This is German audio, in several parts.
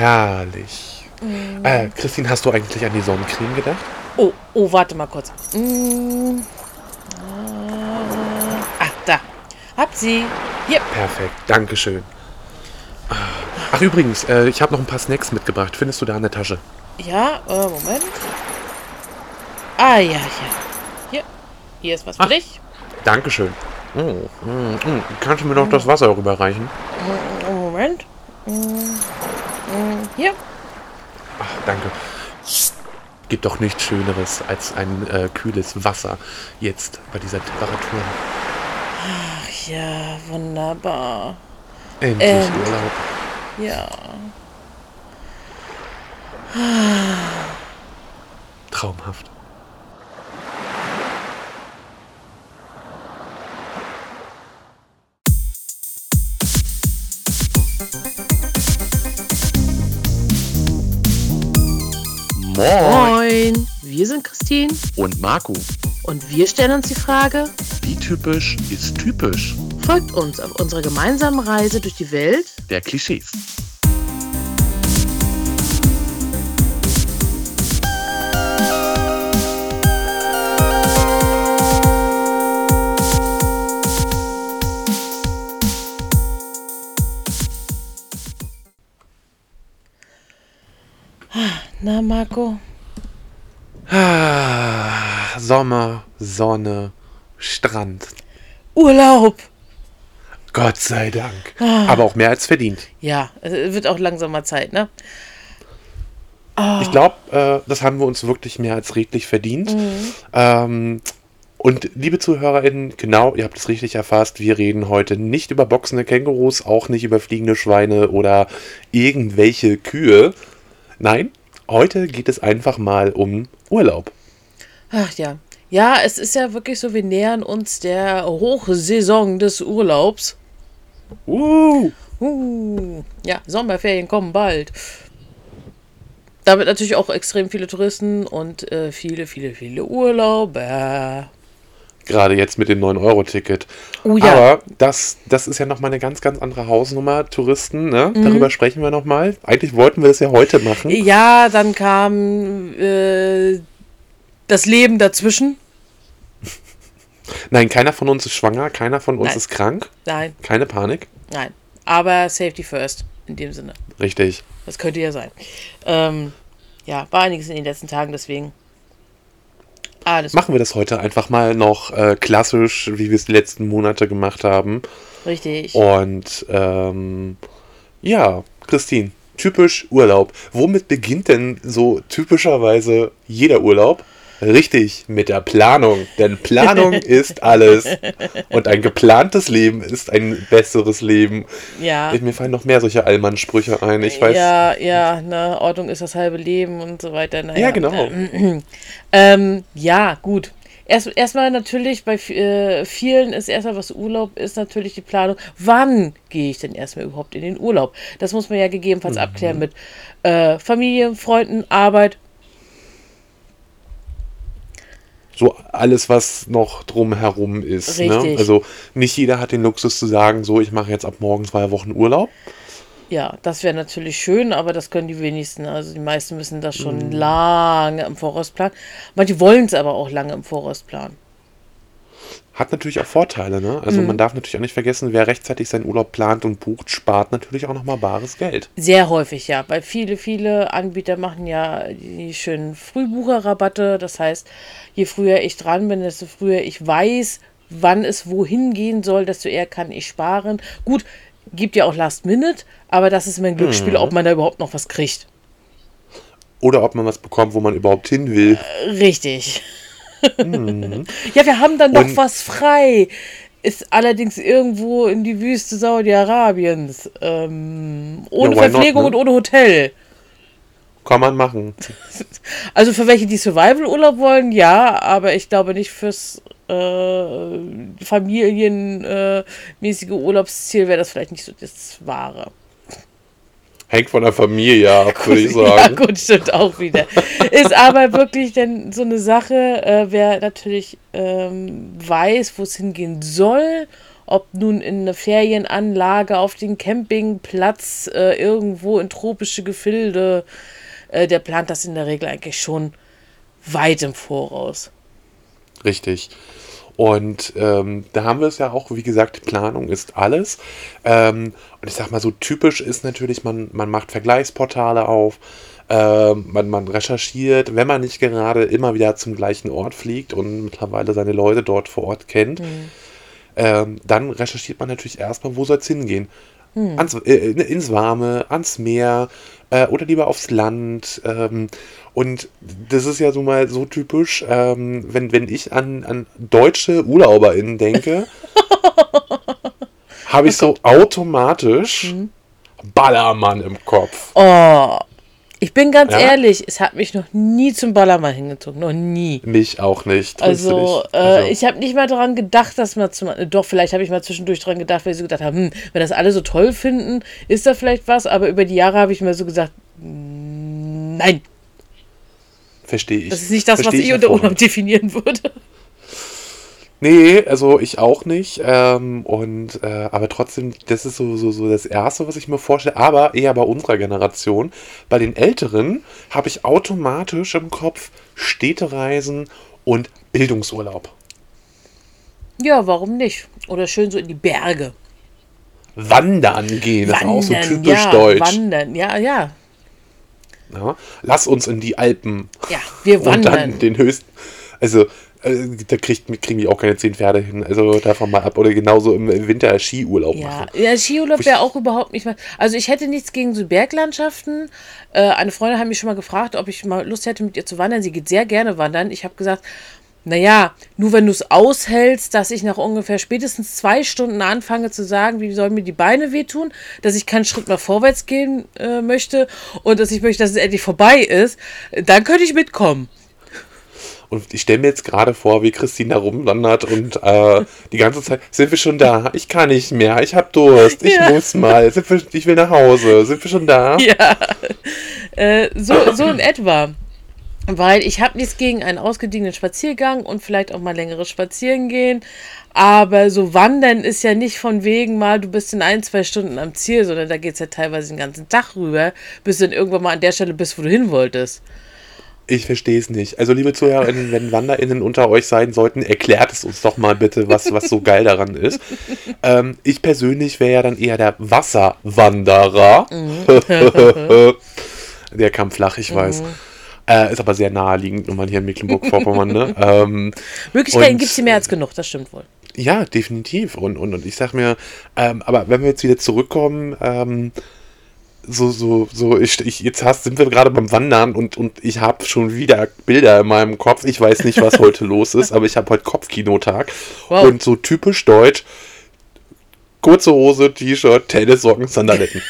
Herrlich. Äh, Christine, hast du eigentlich an die Sonnencreme gedacht? Oh, oh, warte mal kurz. Mm. Ah, da. Hab sie. Hier. Perfekt, Dankeschön. Ach übrigens, äh, ich habe noch ein paar Snacks mitgebracht. Findest du da in der Tasche? Ja, äh, Moment. Ah, ja, hier. Hier. Hier ist was für Ach. dich. Dankeschön. Mm, mm, mm. Kannst du mir noch das Wasser rüberreichen? Mm, Moment. Mm, mm, Hier. Ach, danke. Gibt doch nichts Schöneres als ein äh, kühles Wasser jetzt bei dieser Temperatur. Ach ja, wunderbar. Endlich Ähm. Urlaub. Ja. Traumhaft. Moin Moin. Wir sind Christine und Marco. und wir stellen uns die Frage, Wie typisch ist typisch? folgt uns auf unserer gemeinsamen Reise durch die Welt Der Klischees. Marco? Ah, Sommer, Sonne, Strand. Urlaub! Gott sei Dank. Aber auch mehr als verdient. Ja, es wird auch langsam mal Zeit, ne? Ich glaube, äh, das haben wir uns wirklich mehr als redlich verdient. Ähm, und liebe ZuhörerInnen, genau, ihr habt es richtig erfasst, wir reden heute nicht über boxende Kängurus, auch nicht über fliegende Schweine oder irgendwelche Kühe. Nein, heute geht es einfach mal um Urlaub. Ach ja. Ja, es ist ja wirklich so, wir nähern uns der Hochsaison des Urlaubs. Uh, Uh, ja, Sommerferien kommen bald. Damit natürlich auch extrem viele Touristen und äh, viele, viele, viele Urlauber. Gerade jetzt mit dem 9-Euro-Ticket. Oh ja. Aber das, das ist ja nochmal eine ganz, ganz andere Hausnummer, Touristen, ne? Mhm. Darüber sprechen wir nochmal. Eigentlich wollten wir das ja heute machen. Ja, dann kam äh, das Leben dazwischen. Nein, keiner von uns ist schwanger, keiner von uns Nein. ist krank. Nein, Keine Panik. nein. Aber Safety first, in dem Sinne. Richtig. Das könnte ja sein. Ähm, ja, war einiges in den letzten Tagen, deswegen. Alles Machen wir das heute einfach mal noch äh, klassisch, wie wir es die letzten Monate gemacht haben. richtig. Und ähm, ja, Christine, typisch Urlaub. Womit beginnt denn so typischerweise jeder Urlaub? Richtig, mit der Planung. Denn Planung ist alles. Und ein geplantes Leben ist ein besseres Leben. Ja. Mir fallen noch mehr solche Allmann-Sprüche ein. Ich weiß. Ja, ja, ne, Ordnung ist das halbe Leben und so weiter. Naja, Ja, genau. Ähm, ja, gut. Erst, erstmal natürlich, bei äh, vielen ist erstmal, was Urlaub ist, natürlich die Planung. Wann gehe ich denn erstmal überhaupt in den Urlaub? Das muss man ja gegebenenfalls Mhm. abklären mit äh, Familie, Freunden, Arbeit. So alles, was noch drumherum ist. Ne? Also nicht jeder hat den Luxus zu sagen, so ich mache jetzt ab morgen zwei Wochen Urlaub. Ja, das wäre natürlich schön, aber das können die wenigsten. Also die meisten müssen das schon lange im Voraus planen. Manche wollen es aber auch lange im Voraus planen. Hat natürlich auch Vorteile, ne? Also man darf natürlich auch nicht vergessen, wer rechtzeitig seinen Urlaub plant und bucht, spart natürlich auch nochmal bares Geld. Sehr häufig, ja. Weil viele, viele Anbieter machen ja die schönen Frühbucherrabatte. Das heißt, je früher ich dran bin, desto früher ich weiß, wann es wohin gehen soll, desto eher kann ich sparen. Gut, gibt ja auch Last Minute, aber das ist mein Glücksspiel, ob man da überhaupt noch was kriegt. Oder ob man was bekommt, wo man überhaupt hin will. Richtig. Ja, wir haben dann noch was frei. Ist allerdings irgendwo in die Wüste Saudi-Arabiens. Ähm, ohne Ja, why not, Verpflegung ne? und ohne Hotel. Kann man machen. Also für welche, die Survival-Urlaub wollen, ja, aber ich glaube nicht fürs äh, familienmäßige äh, Urlaubsziel wäre das vielleicht nicht so das Wahre. Hängt von der Familie ab, würde ich Ja, sagen. gut, stimmt auch wieder. Ist aber wirklich dann so eine Sache, äh, wer natürlich ähm, weiß, wo es hingehen soll, ob nun in eine Ferienanlage, auf den Campingplatz, äh, irgendwo in tropische Gefilde, äh, der plant das in der Regel eigentlich schon weit im Voraus. Richtig. Und ähm, da haben wir es ja auch, wie gesagt, Planung ist alles. Ähm, und ich sag mal, so typisch ist natürlich, man, man macht Vergleichsportale auf, äh, man, man recherchiert, wenn man nicht gerade immer wieder zum gleichen Ort fliegt und mittlerweile seine Leute dort vor Ort kennt, mhm. ähm, dann recherchiert man natürlich erstmal, wo soll es hingehen. Mhm. Ans, äh, ins Warme, ans Meer äh, oder lieber aufs Land. Ähm, und das ist ja so mal so typisch, ähm, wenn, wenn ich an, an deutsche UrlauberInnen denke, habe ich so automatisch mhm. Ballermann im Kopf. Oh, ich bin ganz ja? ehrlich, es hat mich noch nie zum Ballermann hingezogen. Noch nie. Mich auch nicht. Also, äh, also, ich habe nicht mal daran gedacht, dass man zum. Doch, vielleicht habe ich mal zwischendurch daran gedacht, weil ich so gedacht habe, hm, wenn das alle so toll finden, ist da vielleicht was. Aber über die Jahre habe ich mir so gesagt, nein. Verstehe ich. Das ist nicht das, Versteh was ich unter Urlaub definieren würde. Nee, also ich auch nicht. Ähm, und äh, aber trotzdem, das ist so, so, so das Erste, was ich mir vorstelle. Aber eher bei unserer Generation. Bei den Älteren habe ich automatisch im Kopf Städtereisen und Bildungsurlaub. Ja, warum nicht? Oder schön so in die Berge. Wandern gehen, das wandern, ist auch so typisch ja, deutsch. Wandern, ja, ja. ja. Lass uns in die Alpen. Ja, wir wandern. Und dann den höchsten. Also, da kriegt, kriegen die auch keine zehn Pferde hin. Also davon mal ab. Oder genauso im Winter Skiurlaub ja. machen. Ja, Skiurlaub wäre auch überhaupt nicht mal. Also ich hätte nichts gegen so Berglandschaften. Äh, eine Freundin hat mich schon mal gefragt, ob ich mal Lust hätte, mit ihr zu wandern. Sie geht sehr gerne wandern. Ich habe gesagt, naja, nur wenn du es aushältst, dass ich nach ungefähr spätestens zwei Stunden anfange zu sagen, wie sollen mir die Beine wehtun, dass ich keinen Schritt nach vorwärts gehen äh, möchte und dass ich möchte, dass es endlich vorbei ist, dann könnte ich mitkommen. Und ich stelle mir jetzt gerade vor, wie Christina rumwandert und äh, die ganze Zeit, sind wir schon da? Ich kann nicht mehr, ich habe Durst, ich ja. muss mal, sind wir, ich will nach Hause, sind wir schon da? Ja, äh, so, so in etwa. Weil ich habe nichts gegen einen ausgedienten Spaziergang und vielleicht auch mal längeres Spazierengehen. Aber so wandern ist ja nicht von wegen mal, du bist in ein, zwei Stunden am Ziel, sondern da geht es ja teilweise den ganzen Tag rüber, bis du dann irgendwann mal an der Stelle bist, wo du hin wolltest. Ich verstehe es nicht. Also, liebe ZuhörerInnen, wenn WanderInnen unter euch sein sollten, erklärt es uns doch mal bitte, was, was so geil daran ist. Ähm, ich persönlich wäre ja dann eher der Wasserwanderer. Mhm. der kam flach, ich weiß. Mhm. Äh, ist aber sehr naheliegend, nun mal hier in Mecklenburg-Vorpommern. Ne? ähm, Möglichkeiten gibt es hier mehr als genug, das stimmt wohl. Ja, definitiv. Und, und, und ich sag mir, ähm, aber wenn wir jetzt wieder zurückkommen, ähm, so, so, so, ich, ich, jetzt hast, sind wir gerade beim Wandern und, und ich habe schon wieder Bilder in meinem Kopf. Ich weiß nicht, was heute los ist, aber ich habe heute Kopfkinotag. Wow. Und so typisch deutsch, kurze Hose, T-Shirt, Tennissocken, Sandaletten.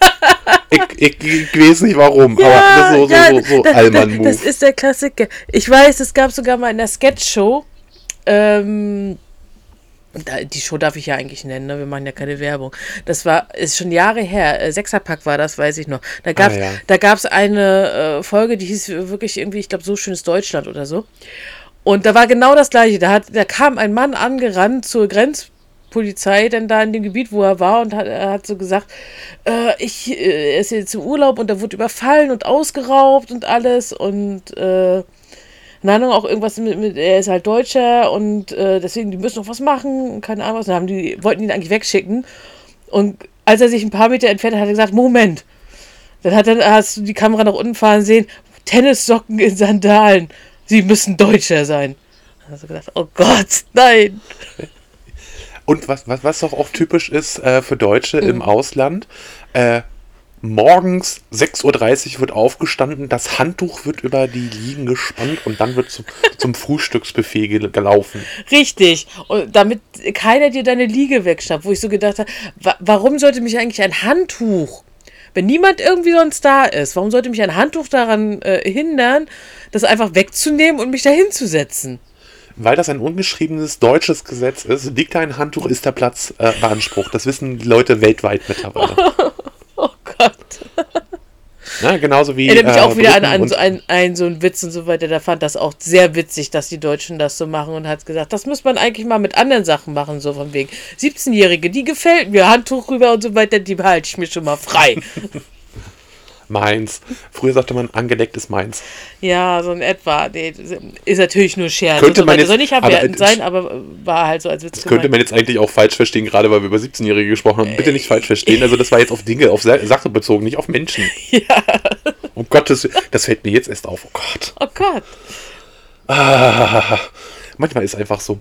ich, ich, ich, weiß nicht warum, ja, aber das ist so, ja, so, so, so. Das ist der Klassiker. Ich weiß, es gab sogar mal in der Sketch-Show, ähm, die Show darf ich ja eigentlich nennen, ne? wir machen ja keine Werbung. Das war, ist schon Jahre her, äh, Sechserpack war das, weiß ich noch. Da gab es ah, ja. eine äh, Folge, die hieß wirklich irgendwie, ich glaube, so schönes Deutschland oder so. Und da war genau das gleiche. Da, hat, da kam ein Mann angerannt zur Grenzpolizei, denn da in dem Gebiet, wo er war, und hat, er hat so gesagt, äh, ich, äh, er ist jetzt im Urlaub und da wurde überfallen und ausgeraubt und alles und äh, keine Ahnung, auch irgendwas mit, mit er ist halt Deutscher und äh, deswegen, die müssen noch was machen, keine Ahnung was. Dann haben die, wollten ihn eigentlich wegschicken. Und als er sich ein paar Meter entfernt hat, hat er gesagt, Moment. Dann hat er, hast du die Kamera nach unten fahren sehen, Tennissocken in Sandalen. Sie müssen Deutscher sein. Dann hast du gedacht, oh Gott, nein. Und was, was, was doch auch typisch ist äh, für Deutsche mhm. im Ausland, äh, morgens 6.30 Uhr wird aufgestanden, das Handtuch wird über die Liegen gespannt und dann wird zum, zum Frühstücksbuffet gelaufen. Richtig. Und damit keiner dir deine Liege wegschnappt, wo ich so gedacht habe, wa warum sollte mich eigentlich ein Handtuch, wenn niemand irgendwie sonst da ist, warum sollte mich ein Handtuch daran äh, hindern, das einfach wegzunehmen und mich da hinzusetzen? Weil das ein ungeschriebenes deutsches Gesetz ist, liegt da ein Handtuch, ist der Platz äh, beansprucht. Das wissen die Leute weltweit mittlerweile. Oh Gott. Ne? Genauso wie. Erinnert mich auch wieder an, an so ein, ein, so einen Witz und so weiter. Der fand das auch sehr witzig, dass die Deutschen das so machen und hat gesagt, das muss man eigentlich mal mit anderen Sachen machen, so von wegen 17-Jährige, die gefällt mir, Handtuch rüber und so weiter, die behalte ich mir schon mal frei. Meins. Früher sagte man, angeleckt ist meins. Ja, so in etwa. Nee, ist natürlich nur Scherz. Könnte man jetzt, soll nicht abwertend sein, aber war halt so als Witz Das könnte man jetzt eigentlich auch falsch verstehen, gerade weil wir über 17-Jährige gesprochen haben. Bitte nicht falsch verstehen. Also das war jetzt auf Dinge, auf Sache bezogen, nicht auf Menschen. ja. Um Gottes das fällt mir jetzt erst auf. Oh Gott. Oh Gott. Ah, manchmal ist es einfach so.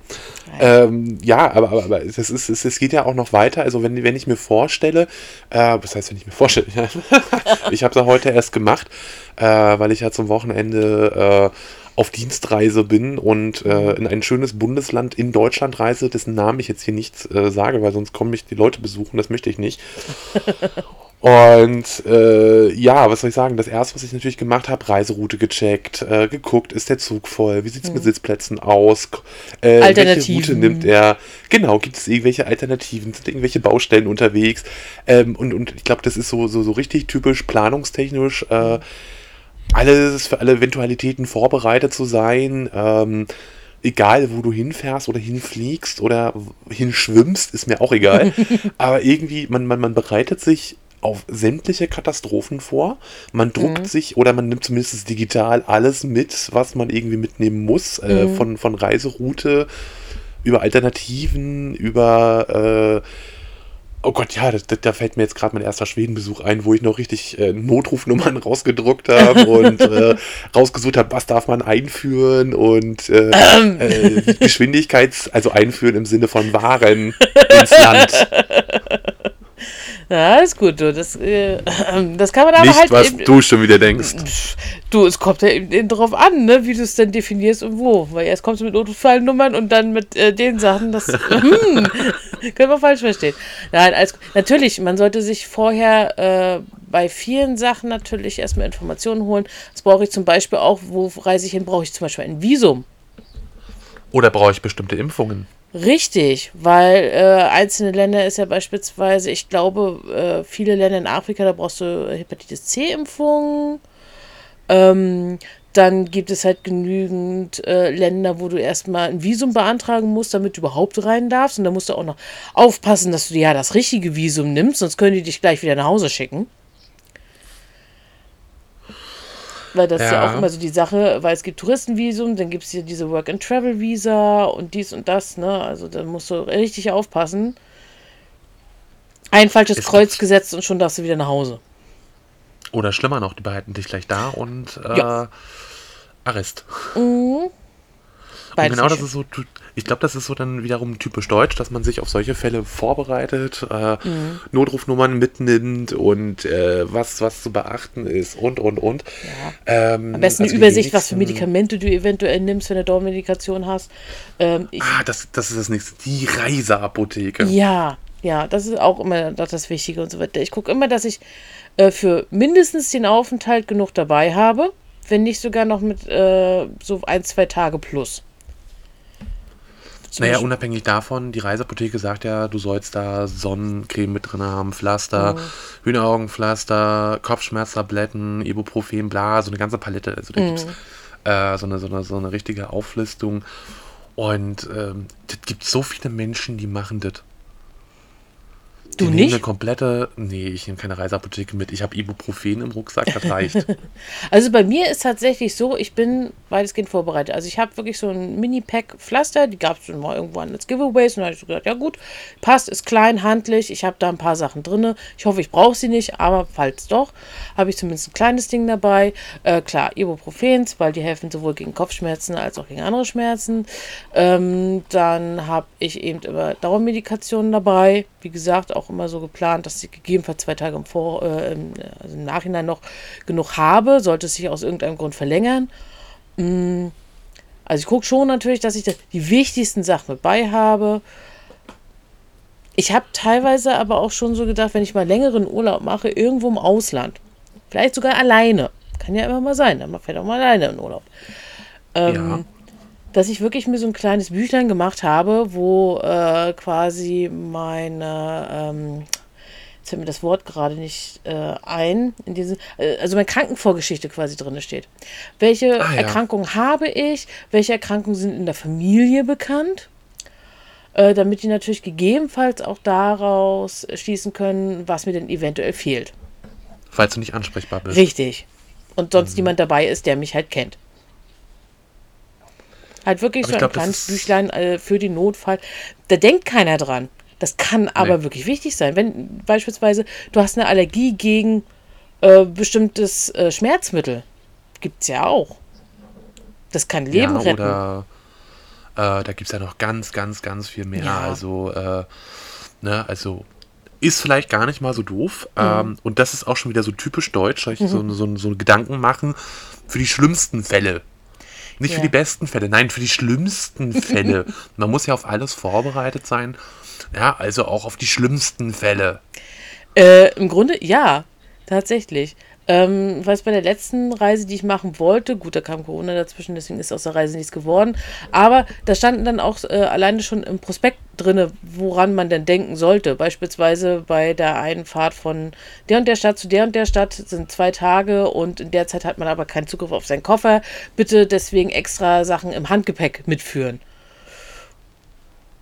Ähm, ja, aber, aber, aber es, ist, es, es geht ja auch noch weiter. Also wenn, wenn ich mir vorstelle, äh, was heißt, wenn ich mir vorstelle? ich habe es ja heute erst gemacht, äh, weil ich ja zum Wochenende äh, auf Dienstreise bin und äh, in ein schönes Bundesland in Deutschland reise, dessen Namen ich jetzt hier nicht äh, sage, weil sonst kommen mich die Leute besuchen, das möchte ich nicht. Und äh, ja, was soll ich sagen? Das erste, was ich natürlich gemacht habe, Reiseroute gecheckt, äh, geguckt, ist der Zug voll, wie sieht es hm. mit Sitzplätzen aus, äh, Alternativen. welche Route nimmt er, genau, gibt es irgendwelche Alternativen, sind irgendwelche Baustellen unterwegs? Ähm, und, und ich glaube, das ist so, so, so richtig typisch planungstechnisch, äh, alles für alle Eventualitäten vorbereitet zu sein. Ähm, egal wo du hinfährst oder hinfliegst oder hinschwimmst, ist mir auch egal. Aber irgendwie, man, man, man bereitet sich auf sämtliche Katastrophen vor. Man druckt mhm. sich oder man nimmt zumindest digital alles mit, was man irgendwie mitnehmen muss, äh, mhm. von, von Reiseroute über Alternativen, über äh, Oh Gott, ja, da, da fällt mir jetzt gerade mein erster Schwedenbesuch ein, wo ich noch richtig äh, Notrufnummern rausgedruckt habe und äh, rausgesucht habe, was darf man einführen und äh, ähm. äh, Geschwindigkeits-, also einführen im Sinne von Waren ins Land. Ja, ist gut, du. Das, äh, das kann man aber Nicht, halt. was eben, du schon wieder denkst. Du, es kommt ja eben drauf an, ne, wie du es denn definierst und wo. Weil erst kommst du mit Notfallnummern und dann mit äh, den Sachen, das hm, können wir falsch verstehen. Nein, als, natürlich, man sollte sich vorher äh, bei vielen Sachen natürlich erstmal Informationen holen. Das brauche ich zum Beispiel auch, wo reise ich hin, brauche ich zum Beispiel ein Visum. Oder brauche ich bestimmte Impfungen? Richtig, weil äh, einzelne Länder ist ja beispielsweise, ich glaube, äh, viele Länder in Afrika, da brauchst du Hepatitis C-Impfungen. Ähm, dann gibt es halt genügend äh, Länder, wo du erstmal ein Visum beantragen musst, damit du überhaupt rein darfst. Und da musst du auch noch aufpassen, dass du ja das richtige Visum nimmst, sonst können die dich gleich wieder nach Hause schicken. Weil das ja. ist ja auch immer so die Sache, weil es gibt Touristenvisum, dann gibt es hier diese Work-and-Travel-Visa und dies und das, ne? Also da musst du richtig aufpassen. Ein falsches ist Kreuz gesetzt und schon darfst du wieder nach Hause. Oder schlimmer noch, die behalten dich gleich da und äh, ja. Arrest. Mhm. Und genau das ist so, ich glaube, das ist so dann wiederum typisch deutsch, dass man sich auf solche Fälle vorbereitet, äh, mhm. Notrufnummern mitnimmt und äh, was, was zu beachten ist und, und, und. Ja. Ähm, Am besten also eine Übersicht, was für Medikamente du eventuell nimmst, wenn du Dauermedikation hast. Ähm, ah, das, das ist das nächste. Die Reiseapotheke. Ja, ja, das ist auch immer das Wichtige und so weiter. Ich gucke immer, dass ich äh, für mindestens den Aufenthalt genug dabei habe, wenn nicht sogar noch mit äh, so ein, zwei Tage plus. Naja, unabhängig davon, die Reiseapotheke sagt ja, du sollst da Sonnencreme mit drin haben, Pflaster, mhm. Hühneraugenpflaster, Kopfschmerztabletten, Ibuprofen, bla, so eine ganze Palette. Also da mhm. gibt es äh, so, eine, so, eine, so eine richtige Auflistung. Und ähm, es gibt so viele Menschen, die machen das. Du ich nicht? eine komplette. Nee, ich nehme keine Reiseapotheke mit. Ich habe Ibuprofen im Rucksack, das reicht. also bei mir ist tatsächlich so, ich bin weitestgehend vorbereitet. Also ich habe wirklich so ein Mini-Pack Pflaster, die gab es schon mal irgendwann als Giveaways. Und da habe ich so gesagt, ja gut, passt, ist klein, handlich. Ich habe da ein paar Sachen drin. Ich hoffe, ich brauche sie nicht, aber falls doch, habe ich zumindest ein kleines Ding dabei. Äh, klar, Ibuprofens, weil die helfen sowohl gegen Kopfschmerzen als auch gegen andere Schmerzen. Ähm, dann habe ich eben immer Dauermedikationen dabei. Wie gesagt, auch immer so geplant, dass ich gegebenenfalls zwei Tage im, Vor äh, im, also im Nachhinein noch genug habe, sollte es sich aus irgendeinem Grund verlängern. Mm, also ich gucke schon natürlich, dass ich die wichtigsten Sachen mit bei habe. Ich habe teilweise aber auch schon so gedacht, wenn ich mal längeren Urlaub mache, irgendwo im Ausland, vielleicht sogar alleine, kann ja immer mal sein, dann fährt auch mal alleine in Urlaub. Ähm, ja dass ich wirklich mir so ein kleines Büchlein gemacht habe, wo äh, quasi meine, ähm, jetzt fällt mir das Wort gerade nicht äh, ein, in diesem, äh, also meine Krankenvorgeschichte quasi drin steht. Welche Ah, ja. Erkrankungen habe ich? Welche Erkrankungen sind in der Familie bekannt? Äh, damit die natürlich gegebenenfalls auch daraus schließen können, was mir denn eventuell fehlt. Falls du nicht ansprechbar bist. Richtig. Und Mhm. sonst niemand dabei ist, der mich halt kennt. Halt wirklich Aber so glaub, ein das kleines ist- Büchlein äh, für den Notfall. Da denkt keiner dran. Das kann aber Nee. wirklich wichtig sein. Wenn beispielsweise du hast eine Allergie gegen äh, bestimmtes äh, Schmerzmittel. Gibt es ja auch. Das kann Leben ja, retten. oder äh, da gibt es ja noch ganz, ganz, ganz viel mehr. Ja. Also, äh, ne, also ist vielleicht gar nicht mal so doof. Mhm. Ähm, und das ist auch schon wieder so typisch deutsch, ich so, so, so Gedanken machen für die schlimmsten Fälle. Nicht Ja. für die besten Fälle, nein, für die schlimmsten Fälle. Man muss ja auf alles vorbereitet sein. Ja, also auch auf die schlimmsten Fälle. Äh, Im Grunde ja, tatsächlich. Ähm, weil es bei der letzten Reise, die ich machen wollte, gut, da kam Corona dazwischen, deswegen ist aus der Reise nichts geworden. Aber da standen dann auch äh, alleine schon im Prospekt drinne, woran man denn denken sollte. Beispielsweise bei der einen Fahrt von der und der Stadt zu der und der Stadt sind zwei Tage und in der Zeit hat man aber keinen Zugriff auf seinen Koffer. Bitte deswegen extra Sachen im Handgepäck mitführen.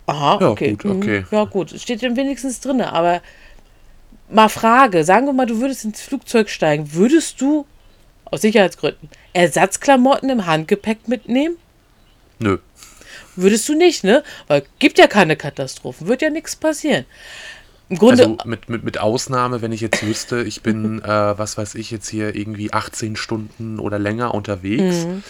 Aha, Ja, okay. gut, Mhm. okay. Ja, gut. Steht dann wenigstens drin, aber mal Frage, sagen wir mal, du würdest ins Flugzeug steigen, würdest du aus Sicherheitsgründen Ersatzklamotten im Handgepäck mitnehmen? Nö. Würdest du nicht, ne? Weil gibt ja keine Katastrophen, wird ja nichts passieren. Im Grunde, Also mit, mit, mit Ausnahme, wenn ich jetzt wüsste, ich bin, äh, was weiß ich, jetzt hier irgendwie 18 Stunden oder länger unterwegs Mhm.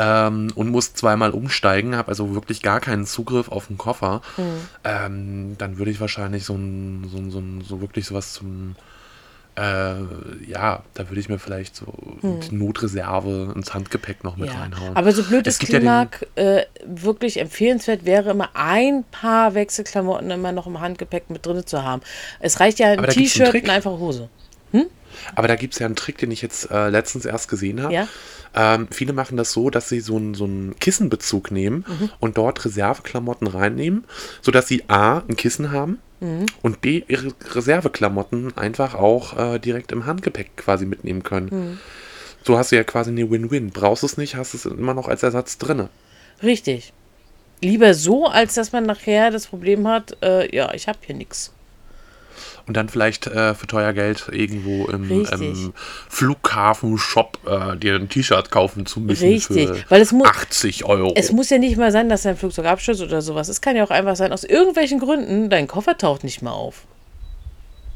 Ähm, und muss zweimal umsteigen, habe also wirklich gar keinen Zugriff auf den Koffer, Mhm. ähm, dann würde ich wahrscheinlich so ein, so, ein, so, ein, so wirklich sowas zum, äh, ja, da würde ich mir vielleicht so die Notreserve ins Handgepäck noch mit ja. reinhauen. Aber so blöd Es gibt ja den- äh, wirklich empfehlenswert wäre immer ein paar Wechselklamotten immer noch im Handgepäck mit drin zu haben. Es reicht ja ein T-Shirt und eine einfache Hose. Aber da gibt es ja einen Trick, den ich jetzt äh, letztens erst gesehen habe. Ja. Ähm, viele machen das so, dass sie so einen so einen Kissenbezug nehmen Mhm. und dort Reserveklamotten reinnehmen, sodass sie A, ein Kissen haben Mhm. und B, ihre Reserveklamotten einfach auch äh, direkt im Handgepäck quasi mitnehmen können. Mhm. So hast du ja quasi eine Win-Win. Brauchst es nicht, hast es immer noch als Ersatz drinne. Richtig. Lieber so, als dass man nachher das Problem hat, äh, ja, ich habe hier nichts. Und dann vielleicht äh, für teuer Geld irgendwo im, im Flughafen-Shop äh, dir ein T-Shirt kaufen zu müssen Richtig, für weil es mu- 80 Euro. Es muss ja nicht mal sein, dass dein Flugzeug abstürzt oder sowas. Es kann ja auch einfach sein, aus irgendwelchen Gründen, dein Koffer taucht nicht mehr auf.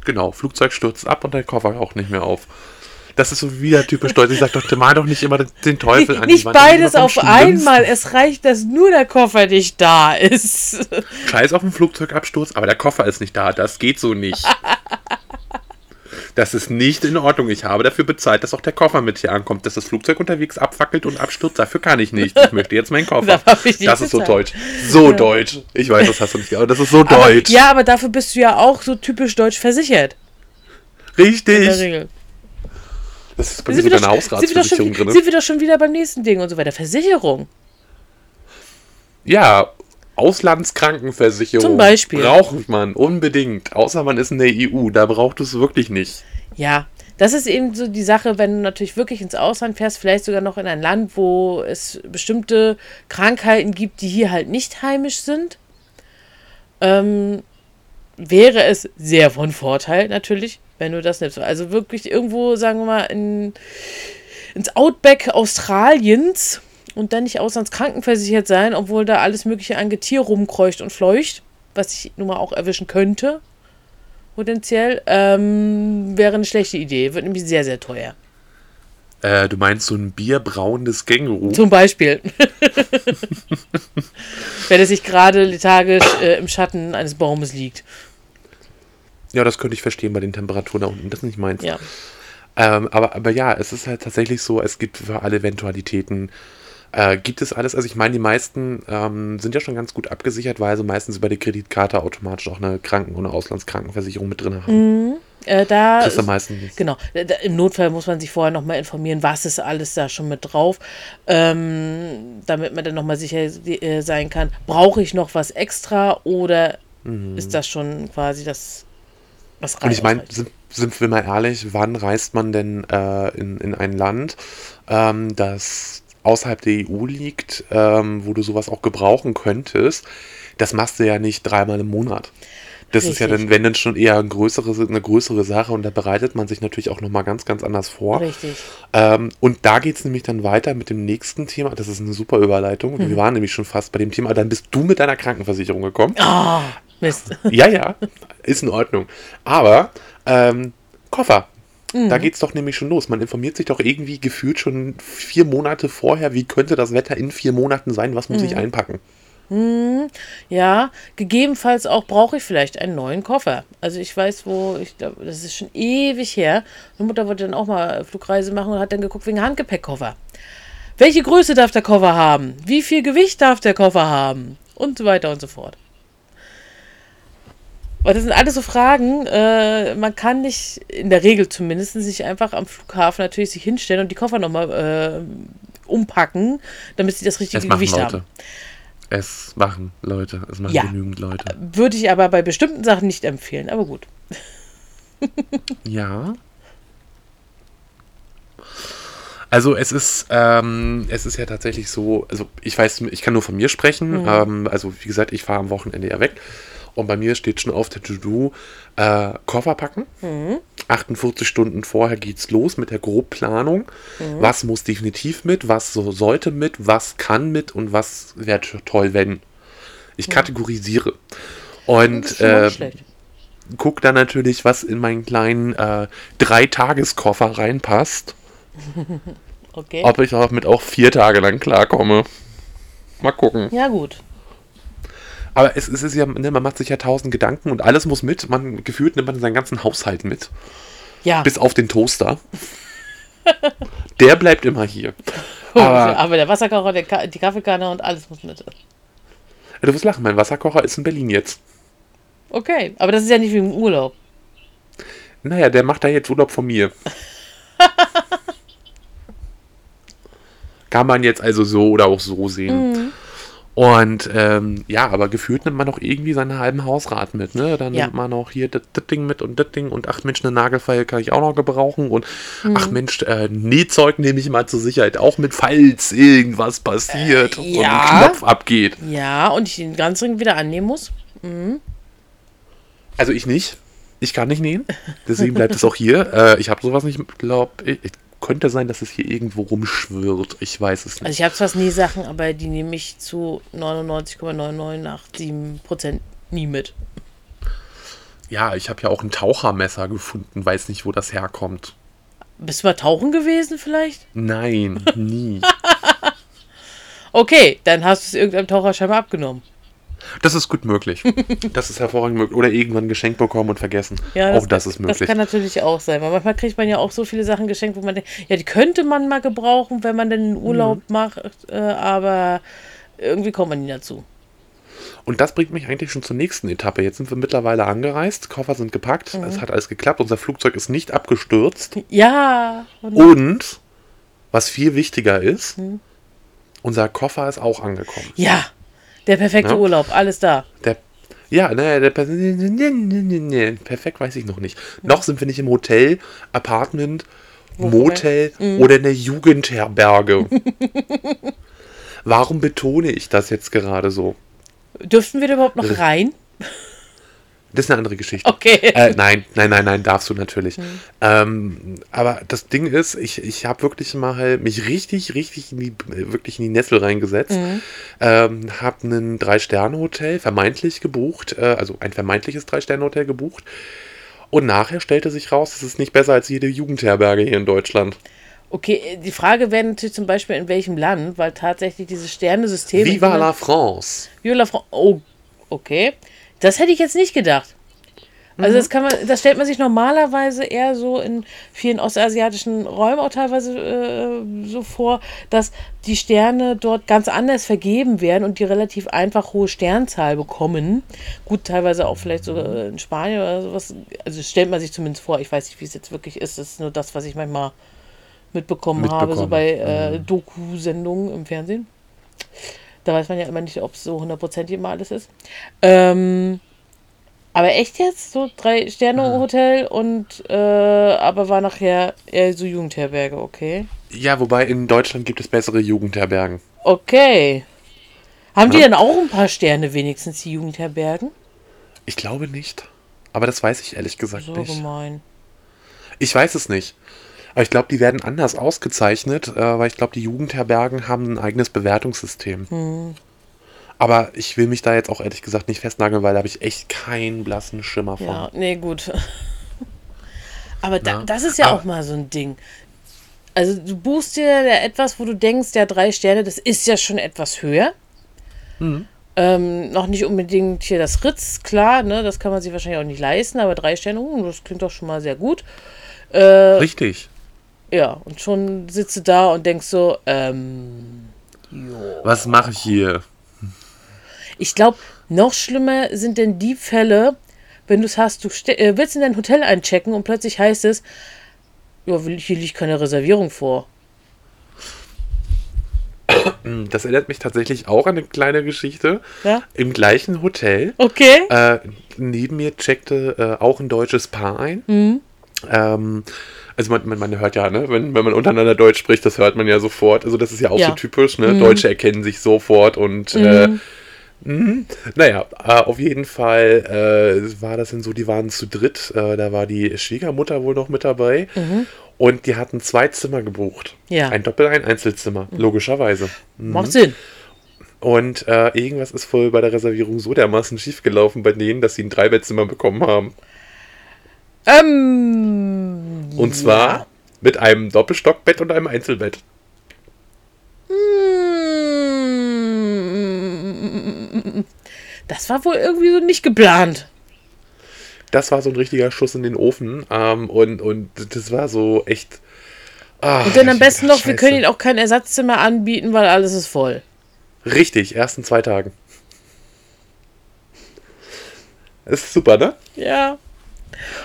Genau, Flugzeug stürzt ab und dein Koffer auch nicht mehr auf. Das ist so wieder typisch deutsch. Ich sag doch, mal doch nicht immer den, Teufel an die nicht Wand. Beides auf schlimmsten. einmal. Es reicht, dass nur der Koffer nicht da ist. Scheiß auf den Flugzeugabsturz, aber der Koffer ist nicht da. Das geht so nicht. Das ist nicht in Ordnung. Ich habe dafür bezahlt, dass auch der Koffer mit hier ankommt. Dass das Flugzeug unterwegs abfackelt und abstürzt, dafür kann ich nicht. Ich möchte jetzt meinen Koffer. Das ist so deutsch. So deutsch. Ich weiß, das hast du nicht, aber das ist so Aber, deutsch. ja, aber dafür bist du ja auch so typisch deutsch versichert. In der Richtig. Regel. Das ist bei mir Sind wir, sogar eine Hausratsversicherung drin. sind wir doch schon wieder beim nächsten Ding und so weiter. Versicherung. Ja, Auslandskrankenversicherung. Zum Beispiel. Braucht man unbedingt. Außer man ist in der EU. Da braucht es wirklich nicht. Ja, das ist eben so die Sache, wenn du natürlich wirklich ins Ausland fährst, vielleicht sogar noch in ein Land, wo es bestimmte Krankheiten gibt, die hier halt nicht heimisch sind, ähm, wäre es sehr von Vorteil natürlich, wenn du das nimmst. Also wirklich irgendwo, sagen wir mal, in, ins Outback Australiens und dann nicht auslandskrankenversichert sein, obwohl da alles mögliche an Getier rumkreucht und fleucht, was ich nun mal auch erwischen könnte potenziell, ähm, wäre eine schlechte Idee. Wird nämlich sehr, sehr teuer. Äh, du meinst so ein bierbrauendes Känguru? Zum Beispiel. Wenn es sich gerade lethargisch äh, im Schatten eines Baumes liegt. Ja, das könnte ich verstehen bei den Temperaturen da unten. Das ist nicht meins. Ja. Ähm, aber, aber ja, es ist halt tatsächlich so, es gibt für alle Eventualitäten, äh, gibt es alles. Also ich meine, die meisten ähm, sind ja schon ganz gut abgesichert, weil sie meistens über die Kreditkarte automatisch auch eine Kranken- oder Auslandskrankenversicherung mit drin haben. Äh, da Das ist am ist- meisten. Genau. Im Notfall muss man sich vorher nochmal informieren, was ist alles da schon mit drauf, ähm, damit man dann nochmal sicher äh, sein kann, brauche ich noch was extra oder Mhm. ist das schon quasi das Und ich meine, sind, sind wir mal ehrlich, wann reist man denn äh, in, in ein Land, ähm, das außerhalb der EU liegt, ähm, wo du sowas auch gebrauchen könntest? Das machst du ja nicht dreimal im Monat. Das ist ja Richtig. dann, wenn dann schon eher ein größere, eine größere Sache und da bereitet man sich natürlich auch nochmal ganz, ganz anders vor. Richtig. Ähm, und da geht es nämlich dann weiter mit dem nächsten Thema. Das ist eine super Überleitung. Mhm. Wir waren nämlich schon fast bei dem Thema. Dann bist du mit deiner Krankenversicherung gekommen. Ah, Mist. Ja, ja, ist in Ordnung. Aber ähm, Koffer. Da geht's doch nämlich schon los. Man informiert sich doch irgendwie gefühlt schon vier Monate vorher, wie könnte das Wetter in vier Monaten sein, was muss ich einpacken. Ja, gegebenenfalls auch brauche ich vielleicht einen neuen Koffer. Also ich weiß, wo, ich glaube, das ist schon ewig her. Meine Mutter wollte dann auch mal Flugreise machen und hat dann geguckt wegen Handgepäckkoffer. Welche Größe darf der Koffer haben? Wie viel Gewicht darf der Koffer haben? Und so weiter und so fort. Weil das sind alles so Fragen, äh, man kann nicht, in der Regel zumindest, sich einfach am Flughafen natürlich sich hinstellen und die Koffer nochmal äh, umpacken, damit sie das richtige Gewicht Leute. haben. Es machen Leute. Es machen Ja. genügend Leute. Würde ich aber bei bestimmten Sachen nicht empfehlen, aber gut. Ja. Also es ist, ähm, es ist ja tatsächlich so, also ich weiß, ich kann nur von mir sprechen. Ähm, also wie gesagt, ich fahre am Wochenende ja weg. Und bei mir steht schon auf der To-Do äh, Koffer packen. 48 Stunden vorher geht's los mit der Grobplanung. Was muss definitiv mit, was so sollte mit, was kann mit und was wäre toll, wenn. Ich kategorisiere. Und äh, guck dann natürlich, was in meinen kleinen äh, Drei-Tages-Koffer reinpasst. Okay. Ob ich damit auch vier Tage lang klarkomme. Mal gucken. Ja, gut. Aber es, es ist ja, ne, man macht sich ja tausend Gedanken und alles muss mit. Man gefühlt nimmt man seinen ganzen Haushalt mit. Ja, Bis auf den Toaster. Der bleibt immer hier. aber, Aber der Wasserkocher, der Ka die Kaffeekanne und alles muss mit. du wirst lachen, mein Wasserkocher ist in Berlin jetzt. Okay, aber das ist ja nicht wie im Urlaub. Naja, der macht da jetzt Urlaub von mir. Kann man jetzt also so oder auch so sehen. Und ähm, ja, aber gefühlt nimmt man doch irgendwie seinen halben Hausrat mit, ne? Dann Ja. nimmt man auch hier das Ding mit und das Ding und ach Mensch, eine Nagelfeile kann ich auch noch gebrauchen und ach Mensch, äh, Nähzeug nehme ich mal zur Sicherheit auch mit, falls irgendwas passiert und ja. ein Knopf abgeht. Ja, und ich den ganzen Ring wieder annehmen muss. Also ich nicht. Ich kann nicht nähen. Deswegen bleibt es auch hier. Äh, ich habe sowas nicht, glaube ich. Könnte sein, dass es hier irgendwo rumschwirrt. Ich weiß es Also nicht. ich habe zwar nie Sachen, aber die nehme ich zu 99,9987% nie mit. Ja, ich habe ja auch ein Tauchermesser gefunden. Weiß nicht, wo das herkommt. Bist du mal tauchen gewesen vielleicht? Nein, nie. Okay, dann hast du es irgendeinem Taucher scheinbar abgenommen. Das ist gut möglich. Das ist hervorragend möglich. Oder irgendwann geschenkt bekommen und vergessen. Ja, auch das ist Das möglich. kann natürlich auch sein, weil manchmal kriegt man ja auch so viele Sachen geschenkt, wo man denkt, ja, die könnte man mal gebrauchen, wenn man denn einen Urlaub Mhm. macht, äh, aber irgendwie kommt man nie dazu. Und das bringt mich eigentlich schon zur nächsten Etappe. Jetzt sind wir mittlerweile angereist. Koffer sind gepackt. Mhm. Es hat alles geklappt. Unser Flugzeug ist nicht abgestürzt. Ja, und Und, was viel wichtiger ist, Mhm. unser Koffer ist auch angekommen. ja, der perfekte Ja. Urlaub, alles da. Der, ja, ne, der, nee, nee, perfekt weiß ich noch nicht. Noch sind wir nicht im Hotel, Apartment, Motel oder in der Jugendherberge. Warum betone ich das jetzt gerade so? Dürften wir da überhaupt noch rein? Das ist eine andere Geschichte. Okay. Äh, nein, nein, nein, nein, darfst du natürlich. Ähm, aber das Ding ist, ich, ich habe wirklich mal mich richtig, richtig in die, wirklich in die Nessel reingesetzt. Ähm, habe ein Drei-Sterne-Hotel vermeintlich gebucht, äh, also ein vermeintliches Drei-Sterne-Hotel gebucht. Und nachher stellte sich raus, es ist nicht besser als jede Jugendherberge hier in Deutschland. Okay, die Frage wäre natürlich zum Beispiel, in welchem Land, weil tatsächlich dieses Sternesystem. Viva la France! Viva la Fran- Oh, okay. Das hätte ich jetzt nicht gedacht. Also das kann man, das stellt man sich normalerweise eher so in vielen ostasiatischen Räumen auch teilweise äh, so vor, dass die Sterne dort ganz anders vergeben werden und die relativ einfach hohe Sternzahl bekommen. Gut, teilweise auch vielleicht sogar in Spanien oder sowas. Also das stellt man sich zumindest vor. Ich weiß nicht, wie es jetzt wirklich ist. Das ist nur das, was ich manchmal mitbekommen, habe, so Mitbekommen. bei äh, Doku-Sendungen im Fernsehen. Da weiß man ja immer nicht, ob es so hundertprozentig immer alles ist. Ähm, Aber echt jetzt? So drei Sterne Hotel und äh, aber war nachher eher so Jugendherberge, okay. Ja, wobei in Deutschland gibt es bessere Jugendherbergen. Okay. Haben die dann auch ein paar Sterne wenigstens, die Jugendherbergen? Ich glaube nicht. Aber das weiß ich ehrlich gesagt So nicht. gemein. Ich weiß es nicht. Aber ich glaube, die werden anders ausgezeichnet, äh, weil ich glaube, die Jugendherbergen haben ein eigenes Bewertungssystem. Hm. Aber ich will mich da jetzt auch ehrlich gesagt nicht festnageln, weil da habe ich echt keinen blassen Schimmer von. Ja, nee, gut. Aber da, das ist ja Aber- auch mal so ein Ding. Also du buchst dir ja etwas, wo du denkst, ja, drei Sterne, das ist ja schon etwas höher. Mhm. Ähm, noch nicht unbedingt hier das Ritz, klar, ne, das kann man sich wahrscheinlich auch nicht leisten, aber drei Sterne, uh, das klingt doch schon mal sehr gut. Äh, Richtig. Ja, und schon sitzt du da und denkst so, ähm, jo. Was mache ich hier? Ich glaube, noch schlimmer sind denn die Fälle, wenn du es hast, du äh, willst in dein Hotel einchecken und plötzlich heißt es, ja, hier liegt keine Reservierung vor. Das erinnert mich tatsächlich auch an eine kleine Geschichte. Ja? Im gleichen Hotel. Okay. Äh, neben mir checkte äh, auch ein deutsches Paar ein. Mhm. Ähm, also man, man, man hört ja, ne, wenn, wenn man untereinander Deutsch spricht, das hört man ja sofort. Also das ist ja auch Ja. Mhm. so typisch, ne? Deutsche erkennen sich sofort und äh, mh, naja, äh, auf jeden Fall äh, war das dann so, die waren zu dritt. Äh, da war die Schwiegermutter wohl noch mit dabei. Und die hatten zwei Zimmer gebucht. Mhm. Ja. Mhm. Ein Doppel-, ein Einzelzimmer, logischerweise. Macht Sinn. Und äh, irgendwas ist wohl bei der Reservierung so dermaßen schiefgelaufen bei denen, dass sie ein Dreibettzimmer bekommen haben. Ähm, Und zwar mit einem Doppelstockbett und einem Einzelbett. mm, das war wohl irgendwie so nicht geplant. Das war so ein richtiger Schuss in den Ofen. Ähm, und, und das war so echt. Ah, Und dann am besten noch, wir Scheiße. können ihnen auch kein Ersatzzimmer anbieten, weil alles ist voll. Richtig, erst in zwei Tagen. Das ist super, ne? Ja.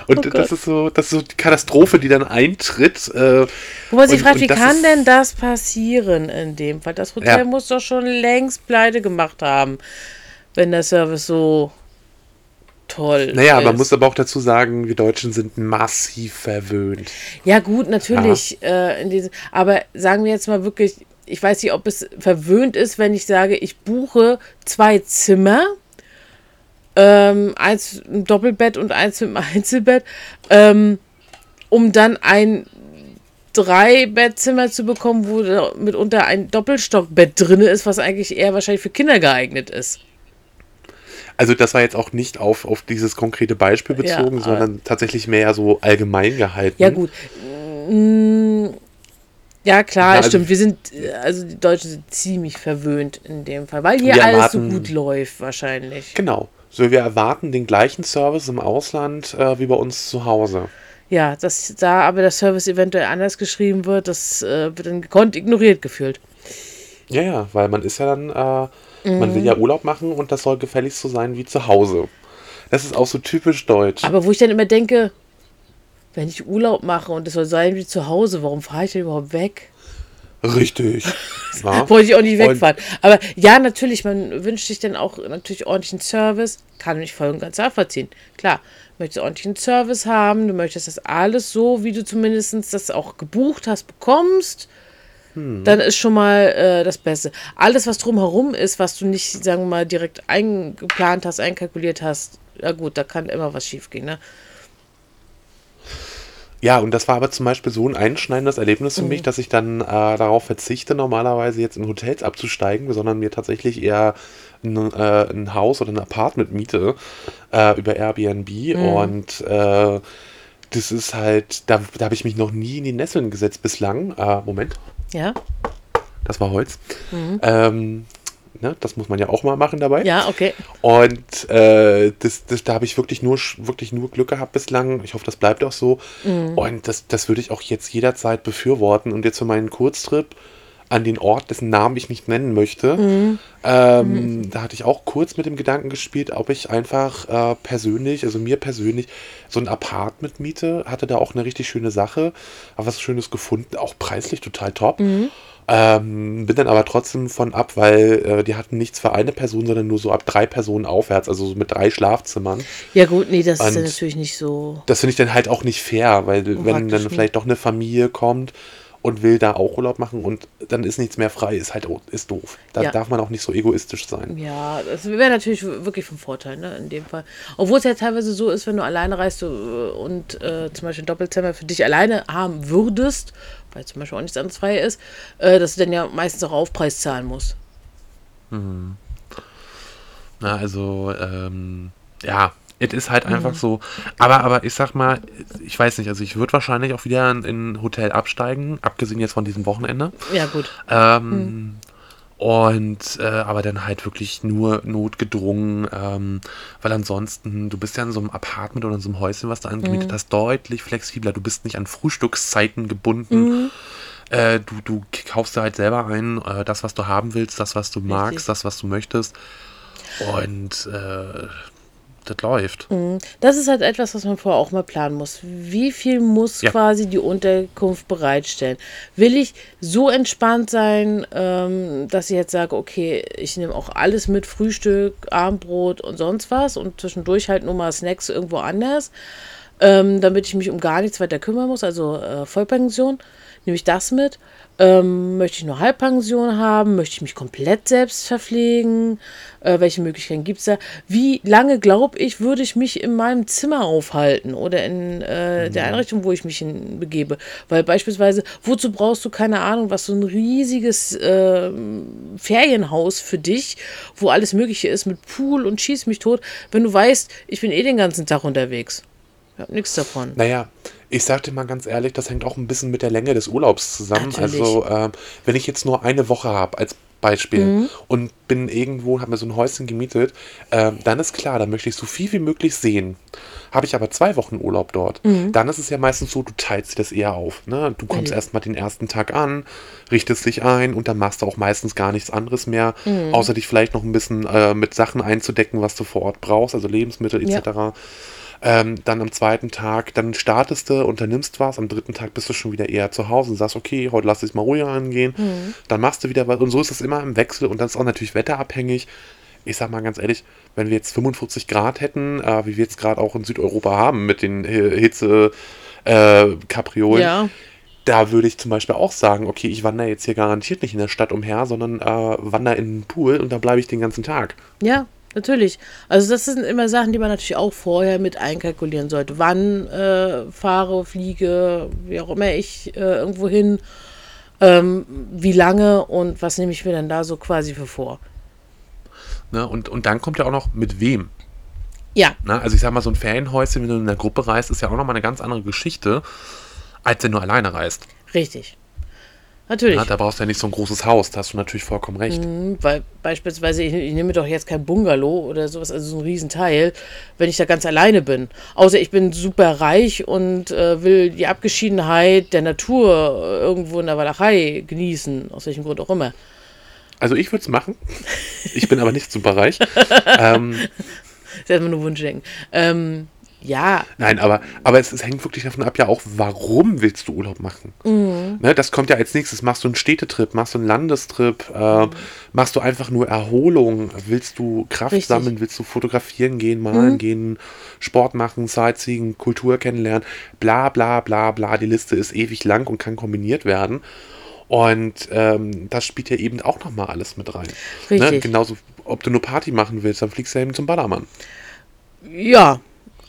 Und Oh das ist so, das ist so die Katastrophe, die dann eintritt. Äh, Wo man sich Und- fragt, und wie kann denn das passieren in dem Fall? Das Hotel Ja. muss doch schon längst pleite gemacht haben, wenn der Service so toll naja, ist. man muss aber auch dazu sagen, wir Deutschen sind massiv verwöhnt. Ja, gut, natürlich. Äh, in diesem, aber sagen wir jetzt mal wirklich, ich weiß nicht, ob es verwöhnt ist, wenn ich sage, ich buche zwei Zimmer. Ähm, eins ein Doppelbett und eins einem Einzelbett, ähm, um dann ein Drei-Bettzimmer zu bekommen, wo mitunter ein Doppelstockbett drin ist, was eigentlich eher wahrscheinlich für Kinder geeignet ist. Also das war jetzt auch nicht auf, auf dieses konkrete Beispiel Ja, bezogen, aber- sondern tatsächlich mehr so allgemein gehalten. Ja, gut. Mm, Ja, klar, Ja, also- stimmt. Wir sind, also die Deutschen sind ziemlich verwöhnt in dem Fall, weil hier alles so erwarten- gut läuft, wahrscheinlich. Genau. So, wir erwarten den gleichen Service im Ausland äh, wie bei uns zu Hause. Ja, dass da aber der Service eventuell anders geschrieben wird, das äh, wird dann gekonnt ignoriert gefühlt. Ja, ja, weil man ist ja dann, äh, man Mhm. will ja Urlaub machen und das soll gefälligst so sein wie zu Hause. Das ist auch so typisch deutsch. Aber wo ich dann immer denke, wenn ich Urlaub mache und es soll sein wie zu Hause, warum fahre ich denn überhaupt weg? Richtig. Ja? Wollte ich auch nicht Und- wegfahren. Aber ja, natürlich, man wünscht sich dann auch natürlich ordentlichen Service. Kann mich voll und ganz nachvollziehen. Klar, du möchtest ordentlichen Service haben, du möchtest das alles so, wie du zumindest das auch gebucht hast, bekommst. Dann ist schon mal äh, das Beste. Alles, was drumherum ist, was du nicht, sagen wir mal, direkt eingeplant hast, einkalkuliert hast, ja gut, da kann immer was schief gehen. Ne? Ja, und das war aber zum Beispiel so ein einschneidendes Erlebnis für Mhm. mich, dass ich dann äh, darauf verzichte, normalerweise jetzt in Hotels abzusteigen, sondern mir tatsächlich eher ein, äh, ein Haus oder ein Apartment miete äh, über Airbnb. Mhm. Und äh, das ist halt, da, da habe ich mich noch nie in die Nesseln gesetzt bislang. Äh, Moment, Ja? das war Holz. Ähm, ne, das muss man ja auch mal machen dabei. Ja, okay. Und äh, das, das, da habe ich wirklich nur, wirklich nur Glück gehabt bislang. Ich hoffe, das bleibt auch so. Und das, das würde ich auch jetzt jederzeit befürworten. Und jetzt für meinen Kurztrip an den Ort, dessen Namen ich nicht nennen möchte. Ähm, Da hatte ich auch kurz mit dem Gedanken gespielt, ob ich einfach äh, persönlich, also mir persönlich, so ein Apartment miete. Hatte da auch eine richtig schöne Sache, aber was Schönes gefunden, auch preislich total top. Ähm, bin dann aber trotzdem von ab, weil äh, die hatten nichts für eine Person, sondern nur so ab drei Personen aufwärts, also so mit drei Schlafzimmern. Ja, gut, nee, das ist ja Und natürlich nicht so. Das finde ich dann halt auch nicht fair, weil wenn dann nicht. vielleicht doch eine Familie kommt und will da auch Urlaub machen und dann ist nichts mehr frei, ist halt ist doof. Da Ja. darf man auch nicht so egoistisch sein. Ja, das wäre natürlich wirklich von Vorteil, ne, in dem Fall. Obwohl es ja teilweise so ist, wenn du alleine reist äh, und äh, zum Beispiel ein Doppelzimmer für dich alleine haben würdest, weil zum Beispiel auch nichts anderes frei ist, äh, dass du dann ja meistens auch Aufpreis zahlen musst. Na, also, ähm, ja, es ist halt einfach so. Aber, aber ich sag mal, ich weiß nicht, also ich würde wahrscheinlich auch wieder in in ein Hotel absteigen, abgesehen jetzt von diesem Wochenende. Ja, gut. Ähm, Und äh, aber dann halt wirklich nur notgedrungen, ähm, weil ansonsten, du bist ja in so einem Apartment oder in so einem Häuschen, was du angemietet hast, deutlich flexibler. Du bist nicht an Frühstückszeiten gebunden. Äh, du, du kaufst dir halt selber ein, äh, das, was du haben willst, das, was du magst, das, was du möchtest. Und äh, das läuft. Das ist halt etwas, was man vorher auch mal planen muss. Wie viel muss Ja. quasi die Unterkunft bereitstellen? Will ich so entspannt sein, ähm, dass ich jetzt sage, okay, ich nehme auch alles mit, Frühstück, Abendbrot und sonst was und zwischendurch halt nur mal Snacks irgendwo anders, ähm, damit ich mich um gar nichts weiter kümmern muss, also äh, Vollpension, nehme ich das mit. Ähm, möchte ich nur Halbpension haben? Möchte ich mich komplett selbst verpflegen? Äh, welche Möglichkeiten gibt es da? Wie lange, glaube ich, würde ich mich in meinem Zimmer aufhalten oder in äh, der Einrichtung, wo ich mich hin begebe? Weil beispielsweise, wozu brauchst du, keine Ahnung, was so ein riesiges ähm, Ferienhaus für dich, wo alles Mögliche ist mit Pool und schieß mich tot, wenn du weißt, ich bin eh den ganzen Tag unterwegs. Ich habe nichts davon. Naja, ich sag dir mal ganz ehrlich, das hängt auch ein bisschen mit der Länge des Urlaubs zusammen. Natürlich. Also, ähm, wenn ich jetzt nur eine Woche habe, als Beispiel, Mhm. und bin irgendwo, habe mir so ein Häuschen gemietet, ähm, dann ist klar, dann möchte ich so viel wie möglich sehen. Habe ich aber zwei Wochen Urlaub dort, Mhm. dann ist es ja meistens so, du teilst dir das eher auf. Ne? Du kommst Ja. erstmal den ersten Tag an, richtest dich ein und dann machst du auch meistens gar nichts anderes mehr, Mhm. außer dich vielleicht noch ein bisschen äh, mit Sachen einzudecken, was du vor Ort brauchst, also Lebensmittel Ja. Ähm, dann am zweiten Tag, dann startest du, unternimmst was, am dritten Tag bist du schon wieder eher zu Hause und sagst, okay, heute lass ich mal ruhiger angehen, dann machst du wieder was und so ist es immer im Wechsel und das ist auch natürlich wetterabhängig. Ich sag mal ganz ehrlich, wenn wir jetzt 45 Grad hätten, äh, wie wir jetzt gerade auch in Südeuropa haben mit den Hi- Hitze äh, Kapriolen, Ja. da würde ich zum Beispiel auch sagen, okay, ich wandere jetzt hier garantiert nicht in der Stadt umher, sondern äh, wandere in den Pool und da bleibe ich den ganzen Tag. Ja, natürlich. Also das sind immer Sachen, die man natürlich auch vorher mit einkalkulieren sollte. Wann äh, fahre, fliege, wie auch immer ich äh, irgendwo hin, ähm, wie lange und was nehme ich mir dann da so quasi für vor. Ne? Und, und dann kommt ja auch noch mit wem. Ja, Ne? Also ich sag mal, so ein Ferienhäuschen, wenn du in einer Gruppe reist, ist ja auch nochmal eine ganz andere Geschichte, als wenn du alleine reist. richtig. Natürlich. Ne? Da brauchst du ja nicht so ein großes Haus, da hast du natürlich vollkommen recht. Mhm, Weil beispielsweise, ich, ich nehme doch jetzt kein Bungalow oder sowas, also so ein Riesenteil, wenn ich da ganz alleine bin. Außer ich bin super reich und äh, will die Abgeschiedenheit der Natur äh, irgendwo in der Walachei genießen, aus welchem Grund auch immer. Also ich würde es machen. Ich bin aber nicht super reich. ähm, Das ist erstmal nur Wunschdenken. Ähm, ja, nein, aber, aber es, es hängt wirklich davon ab, ja auch, warum willst du Urlaub machen? Ne, das kommt ja als nächstes. Machst du einen Städtetrip, machst du einen Landestrip, äh, machst du einfach nur Erholung, willst du Kraft Richtig. sammeln, willst du fotografieren gehen, malen gehen, Sport machen, Sightseeing, Kultur kennenlernen, bla bla bla bla. Die Liste ist ewig lang und kann kombiniert werden. Und ähm, das spielt ja eben auch nochmal alles mit rein. Ne? Richtig. Genauso, ob du nur Party machen willst, dann fliegst du eben zum Ballermann. ja.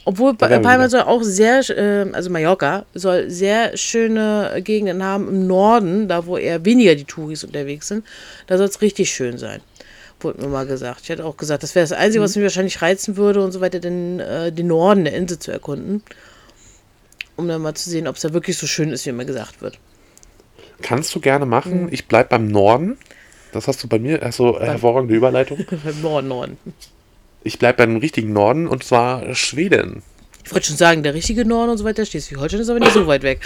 Obwohl Palma soll auch sehr, äh, also Mallorca soll sehr schöne Gegenden haben im Norden, da wo eher weniger die Touris unterwegs sind. Da soll es richtig schön sein. Wurde mir mal gesagt. Ich hätte auch gesagt, das wäre das Einzige, was mich wahrscheinlich reizen würde und so weiter, den, äh, den Norden der Insel zu erkunden. Um dann mal zu sehen, ob es da wirklich so schön ist, wie immer gesagt wird. Kannst du gerne machen. Mhm. Ich bleib beim Norden. Das hast du bei mir, also hervorragende Überleitung. Beim Norden, Norden. Ich bleib beim richtigen Norden und zwar Schweden. Ich wollte schon sagen, der richtige Norden und so weiter, Schleswig-Holstein ist aber nicht so weit weg.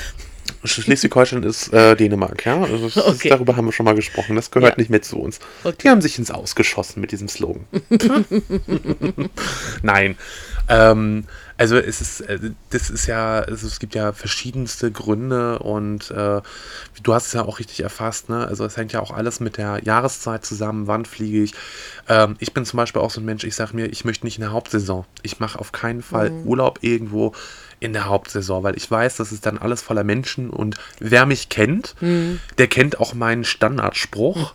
Schleswig-Holstein ist äh, Dänemark, ja. Also das, Okay. Darüber haben wir schon mal gesprochen. Das gehört Ja. nicht mehr zu uns. Okay. Die haben sich ins Ausgeschossen mit diesem Slogan. Nein. Ähm, also es ist, äh, das ist ja, also es gibt ja verschiedenste Gründe und äh, du hast es ja auch richtig erfasst, ne? Also es hängt ja auch alles mit der Jahreszeit zusammen, wann fliege ich. Ähm, ich bin zum Beispiel auch so ein Mensch, ich sage mir, ich möchte nicht in der Hauptsaison. Ich mache auf keinen Fall Urlaub irgendwo in der Hauptsaison, weil ich weiß, das ist dann alles voller Menschen und wer mich kennt, der kennt auch meinen Standardspruch.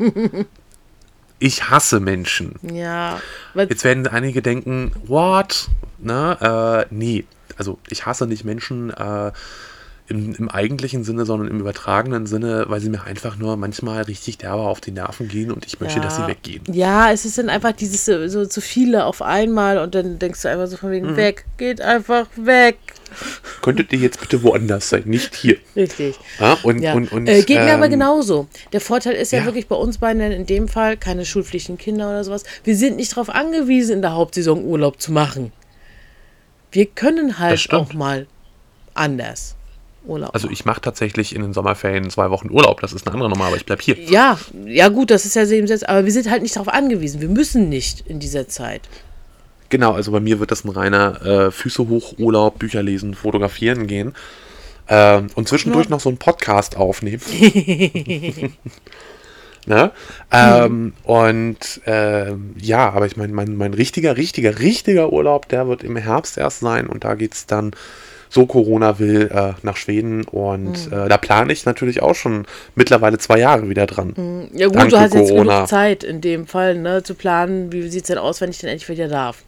ich hasse Menschen. Ja, Jetzt werden einige denken, what? Ne? Äh, nee, also ich hasse nicht Menschen äh, im, im eigentlichen Sinne, sondern im übertragenen Sinne, weil sie mir einfach nur manchmal richtig derbe auf die Nerven gehen und ich möchte, dass sie weggehen. Ja, es ist dann einfach dieses so, so zu viele auf einmal und dann denkst du einfach so von Mhm. wegen weg, geht einfach weg. Könntet ihr jetzt bitte woanders sein, nicht hier. Richtig. Ja, und, Ja. und, und, äh, geht mir aber ähm, genauso. Der Vorteil ist ja, ja. wirklich bei uns beiden in dem Fall keine schulpflichtigen Kinder oder sowas. Wir sind nicht darauf angewiesen, in der Hauptsaison Urlaub zu machen. Wir können halt auch mal anders Urlaub Also ich mache tatsächlich in den Sommerferien zwei Wochen Urlaub, das ist eine andere Nummer, aber ich bleib hier. Ja, ja gut, das ist ja eben selbst, aber wir sind halt nicht darauf angewiesen. Wir müssen nicht in dieser Zeit. Genau, also bei mir wird das ein reiner äh, Füße hoch Urlaub, Bücher lesen, fotografieren gehen. Ähm, und zwischendurch Ja. noch so einen Podcast aufnehmen. ne? ähm, und ähm, ja, aber ich meine, mein, mein richtiger, richtiger, richtiger Urlaub, der wird im Herbst erst sein und da geht es dann, so Corona will, äh, nach Schweden und äh, da plane ich natürlich auch schon mittlerweile zwei Jahre wieder dran. Ja gut, Danke, du hast jetzt Corona. genug Zeit in dem Fall, ne, zu planen, wie sieht es denn aus, wenn ich denn endlich wieder darf.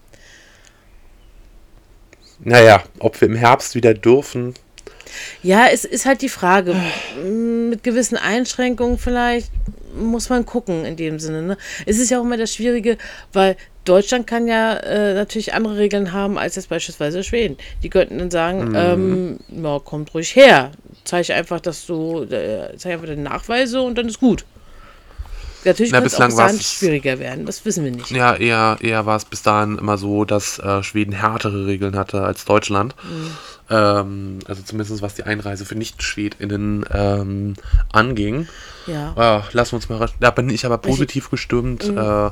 Naja, ob wir im Herbst wieder dürfen, Ja, es ist halt die Frage. Mit gewissen Einschränkungen vielleicht muss man gucken in dem Sinne. Ne? Es ist ja auch immer das Schwierige, weil Deutschland kann ja äh, natürlich andere Regeln haben als jetzt beispielsweise Schweden. Die könnten dann sagen, ähm, ja, kommt ruhig her. Zeig einfach, dass du, äh, zeig einfach deine Nachweise und dann ist gut. Natürlich Na, kann es auch schwieriger werden, das wissen wir nicht. Ja, eher, eher war es bis dahin immer so, dass äh, Schweden härtere Regeln hatte als Deutschland. Ähm, also zumindest was die Einreise für Nicht-SchwedInnen ähm, anging. Ja. Ja, lassen wir uns mal. Da bin ich aber positiv gestimmt. Mhm. Äh,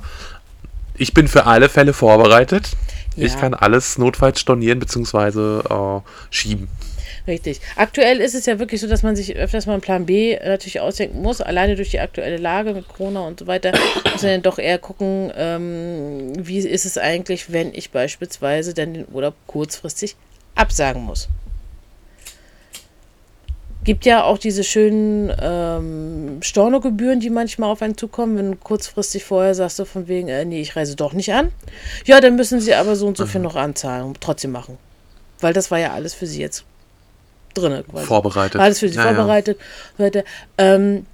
ich bin für alle Fälle vorbereitet. Ich Ja. kann alles notfalls stornieren bzw. Äh, schieben. Richtig. Aktuell ist es ja wirklich so, dass man sich öfters mal einen Plan B äh, natürlich ausdenken muss. Alleine durch die aktuelle Lage mit Corona und so weiter muss man dann doch eher gucken, ähm, wie ist es eigentlich, wenn ich beispielsweise dann den Urlaub kurzfristig absagen muss. Gibt ja auch diese schönen ähm, Stornogebühren, die manchmal auf einen zukommen, wenn du kurzfristig vorher sagst, so von wegen, äh, nee, ich reise doch nicht an. Ja, dann müssen sie aber so und so viel noch anzahlen und trotzdem machen. Weil das war ja alles für sie jetzt drin. Vorbereitet. Alles für sie Ja, ja. vorbereitet. weiter. Ähm,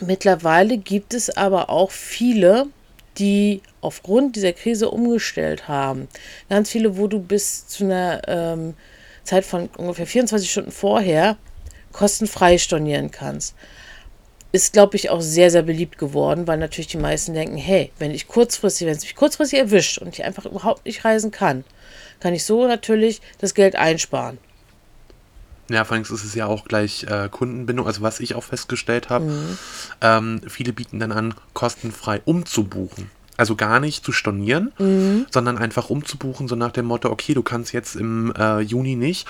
mittlerweile gibt es aber auch viele, die aufgrund dieser Krise umgestellt haben. Ganz viele, wo du bis zu einer ähm, Zeit von ungefähr 24 Stunden vorher kostenfrei stornieren kannst. Ist, glaube ich, auch sehr, sehr beliebt geworden, weil natürlich die meisten denken, hey, wenn ich kurzfristig, wenn es mich kurzfristig erwischt und ich einfach überhaupt nicht reisen kann, kann ich so natürlich das Geld einsparen. Ja, vor allem ist es ja auch gleich äh, Kundenbindung. Also was ich auch festgestellt habe, Mhm. ähm, viele bieten dann an, kostenfrei umzubuchen. Also gar nicht zu stornieren, Mhm. sondern einfach umzubuchen, so nach dem Motto, okay, du kannst jetzt im äh, Juni nicht,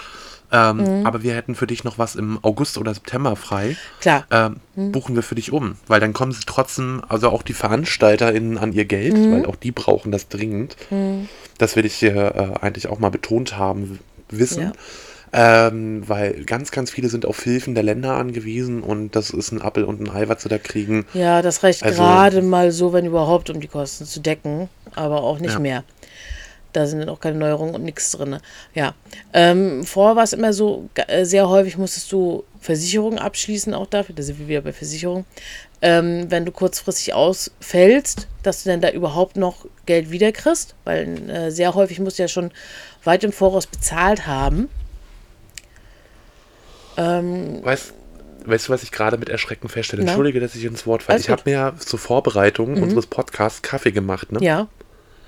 ähm, Mhm. aber wir hätten für dich noch was im August oder September frei. Klar. Ähm, Mhm. Buchen wir für dich um, weil dann kommen sie trotzdem, also auch die VeranstalterInnen an ihr Geld, Mhm. weil auch die brauchen das dringend. Das will ich hier äh, eigentlich auch mal betont haben, wissen. Ja. Ähm, weil ganz, ganz viele sind auf Hilfen der Länder angewiesen und das ist ein Appel und ein Ei, was sie da kriegen. Ja, das reicht Also- gerade mal so, wenn überhaupt, um die Kosten zu decken, aber auch nicht Ja. mehr. Da sind dann auch keine Neuerungen und nichts drin. Ja. Ähm, vorher war es immer so, äh, sehr häufig musstest du Versicherungen abschließen, auch dafür, da sind wir wieder bei Versicherung. Ähm, wenn du kurzfristig ausfällst, dass du dann da überhaupt noch Geld wiederkriegst, weil äh, sehr häufig musst du ja schon weit im Voraus bezahlt haben. Weißt, weißt du, was ich gerade mit Erschrecken feststelle? Na? Entschuldige, dass ich ins Wort falle. Ich habe. Mhm. mir ja zur Vorbereitung unseres Podcasts Kaffee gemacht. Ne? Ja.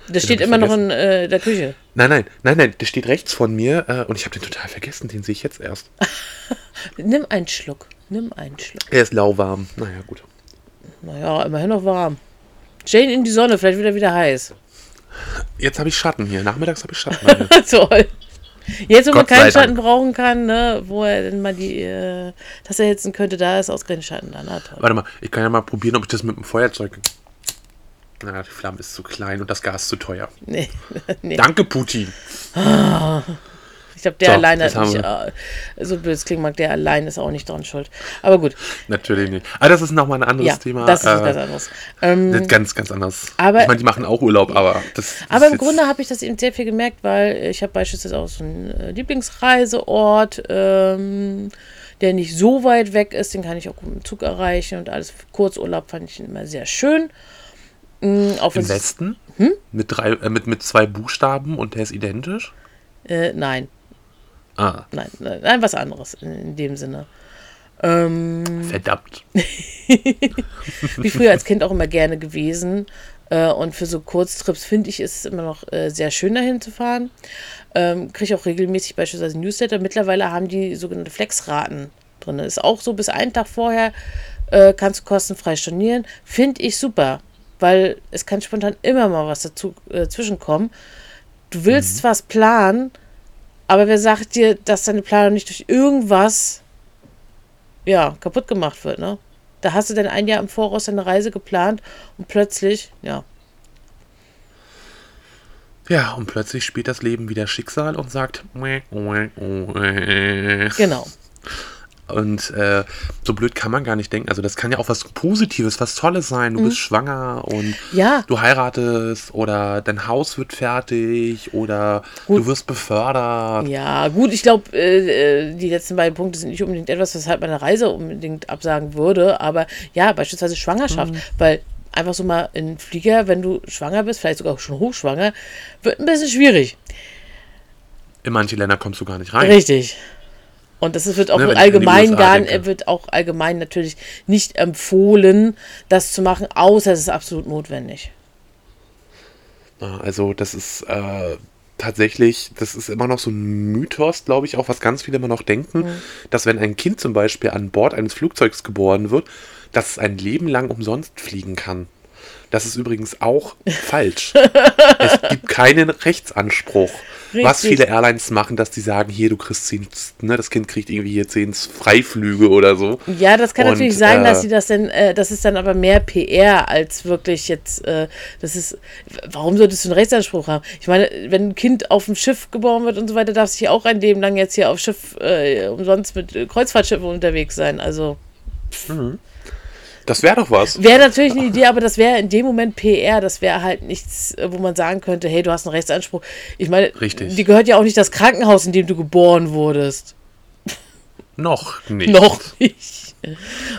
Der steht immer noch in äh, der Küche. Nein, nein, nein, nein, der steht rechts von mir äh, und ich habe den total vergessen, den sehe ich jetzt erst. Nimm einen Schluck. Nimm einen Schluck. Er ist lauwarm. Naja, gut. Naja, immerhin noch warm. Jane in die Sonne, vielleicht wieder wieder heiß. Jetzt habe ich Schatten hier. Nachmittags habe ich Schatten. Toll. Jetzt, wo man Gott sei keinen Schatten Dank. brauchen kann, ne, wo er denn mal die äh, Tasse erhitzen könnte, da ist ausgerechnet Schatten dann. Na. Warte mal, ich kann ja mal probieren, ob ich das mit dem Feuerzeug. Na, die Flamme ist zu klein und das Gas zu teuer. Nee, nee. Danke, Putin. Ich glaube, der So, alleine haben äh, so blöd es klingen mag, der allein ist auch nicht dran schuld. Aber gut, Natürlich nicht. Aber das ist nochmal ein anderes ja, Thema. das ist äh, was anderes. Ähm, ganz, ganz anders. aber- ich meine, die machen auch Urlaub, aber das. das Aber im Grunde habe ich das eben sehr viel gemerkt, weil ich habe beispielsweise auch so einen äh, Lieblingsreiseort, ähm, der nicht so weit weg ist, den kann ich auch gut mit dem Zug erreichen und alles. Kurzurlaub fand ich immer sehr schön. Wenn Im es- Westen? Hm? Mit, drei, äh, mit, mit zwei Buchstaben und der ist identisch? Äh, nein, Ah, nein, nein, nein, was anderes in, dem Sinne. Ähm, verdammt. wie früher als Kind auch immer gerne gewesen. Äh, und für so Kurztrips finde ich, ist es immer noch äh, sehr schön, dahin zu fahren. Ähm, Kriege auch regelmäßig beispielsweise Newsletter. Mittlerweile haben die sogenannte Flexraten drin. Ist auch so, bis einen Tag vorher äh, kannst du kostenfrei stornieren. Finde ich super, weil es kann spontan immer mal was dazu äh, zwischenkommen. Du willst was planen, aber wer sagt dir, dass deine Planung nicht durch irgendwas ja, kaputt gemacht wird, ne? Da hast du dann ein Jahr im Voraus deine Reise geplant und plötzlich, ja, Ja, und plötzlich spielt das Leben wieder Schicksal und sagt. genau. Und äh, so blöd kann man gar nicht denken. Also das kann ja auch was Positives, was Tolles sein. Du bist schwanger und Mhm. Ja. du heiratest oder dein Haus wird fertig oder Gut. du wirst befördert. Ja, gut, ich glaube, äh, äh, die letzten beiden Punkte sind nicht unbedingt etwas, weshalb meine Reise unbedingt absagen würde, aber ja, beispielsweise Schwangerschaft, weil einfach so mal in Flieger, wenn du schwanger bist, vielleicht sogar schon hochschwanger, wird ein bisschen schwierig. In manche Länder kommst du gar nicht rein. Richtig. Und das wird auch Ne, an die allgemein gar wird auch allgemein natürlich nicht empfohlen, das zu machen, außer es ist absolut notwendig. Ja, Also das ist äh, tatsächlich, das ist immer noch so ein Mythos, glaube ich, auch was ganz viele immer noch denken, dass wenn ein Kind zum Beispiel an Bord eines Flugzeugs geboren wird, dass es ein Leben lang umsonst fliegen kann. Das ist übrigens auch falsch. es gibt keinen Rechtsanspruch. Was Richtig. viele Airlines machen, dass die sagen, hier, du kriegst zehn, ne, das Kind kriegt irgendwie hier zehn Freiflüge oder so. Ja, das kann Und, natürlich sein, dass äh, sie das denn, äh, das ist dann aber mehr PR als wirklich jetzt, äh, das ist, warum solltest du einen Rechtsanspruch haben? Ich meine, wenn ein Kind auf dem Schiff geboren wird und so weiter, darf sich auch ein Leben lang jetzt hier auf Schiff äh, umsonst mit Kreuzfahrtschiffen unterwegs sein. Also Das wäre doch was. wäre natürlich eine Idee, aber das wäre in dem Moment PR, das wäre halt nichts, äh, wo man sagen könnte, hey, du hast einen Rechtsanspruch. Ich meine, Richtig. die gehört ja auch nicht das Krankenhaus, in dem du geboren wurdest. Noch nicht. Noch nicht.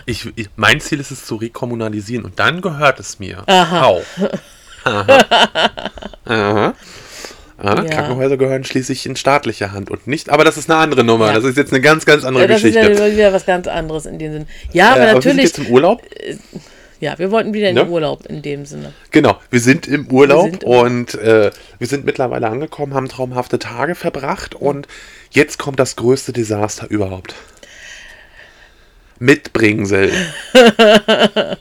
Ich, ich, mein Ziel ist es zu rekommunalisieren und dann gehört es mir. Aha. Auch. Aha. Aha. Ah, Ja. Krankenhäuser gehören schließlich in staatliche Hand und nicht, aber das ist eine andere Nummer. Ja. Das ist jetzt eine ganz, ganz andere Ja, das ist Geschichte. ja wieder was ganz anderes in dem Sinn. Ja, aber Äh, wir sind natürlich. jetzt im Urlaub. Ja, wir wollten wieder in Ne? den Urlaub in dem Sinne. Genau, wir sind im Urlaub Wir sind im und äh, wir sind mittlerweile angekommen, haben traumhafte Tage verbracht und jetzt kommt das größte Desaster überhaupt. Mit Bringsel.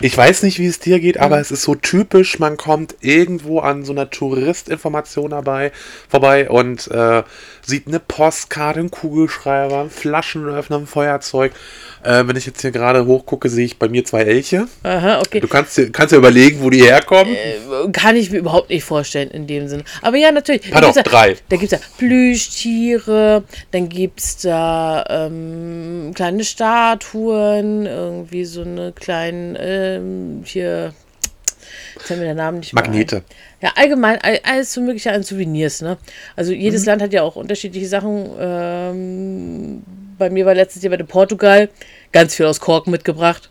Ich weiß nicht, wie es dir geht, aber es ist so typisch, man kommt irgendwo an so einer Touristinformation dabei vorbei und äh, sieht eine Postkarte, einen Kugelschreiber, einen Flaschenöffner, ein Feuerzeug. Äh, wenn ich jetzt hier gerade hochgucke, sehe ich bei mir zwei Elche. Aha, okay. Du kannst dir, kannst dir überlegen, wo die herkommen. Äh, Kann ich mir überhaupt nicht vorstellen in dem Sinne. Aber ja, natürlich. Pardon, gibt's drei. Da, da gibt es ja Plüschtiere, dann gibt es da ähm, kleine Statuen, irgendwie so eine kleinen, ähm, hier, jetzt fällt mir der Name nicht. Magnete. Ja, allgemein, all- alles so mögliche an Souvenirs, ne? Also jedes Land hat ja auch unterschiedliche Sachen. Ähm, bei mir war letztes Jahr bei Portugal ganz viel aus Kork mitgebracht.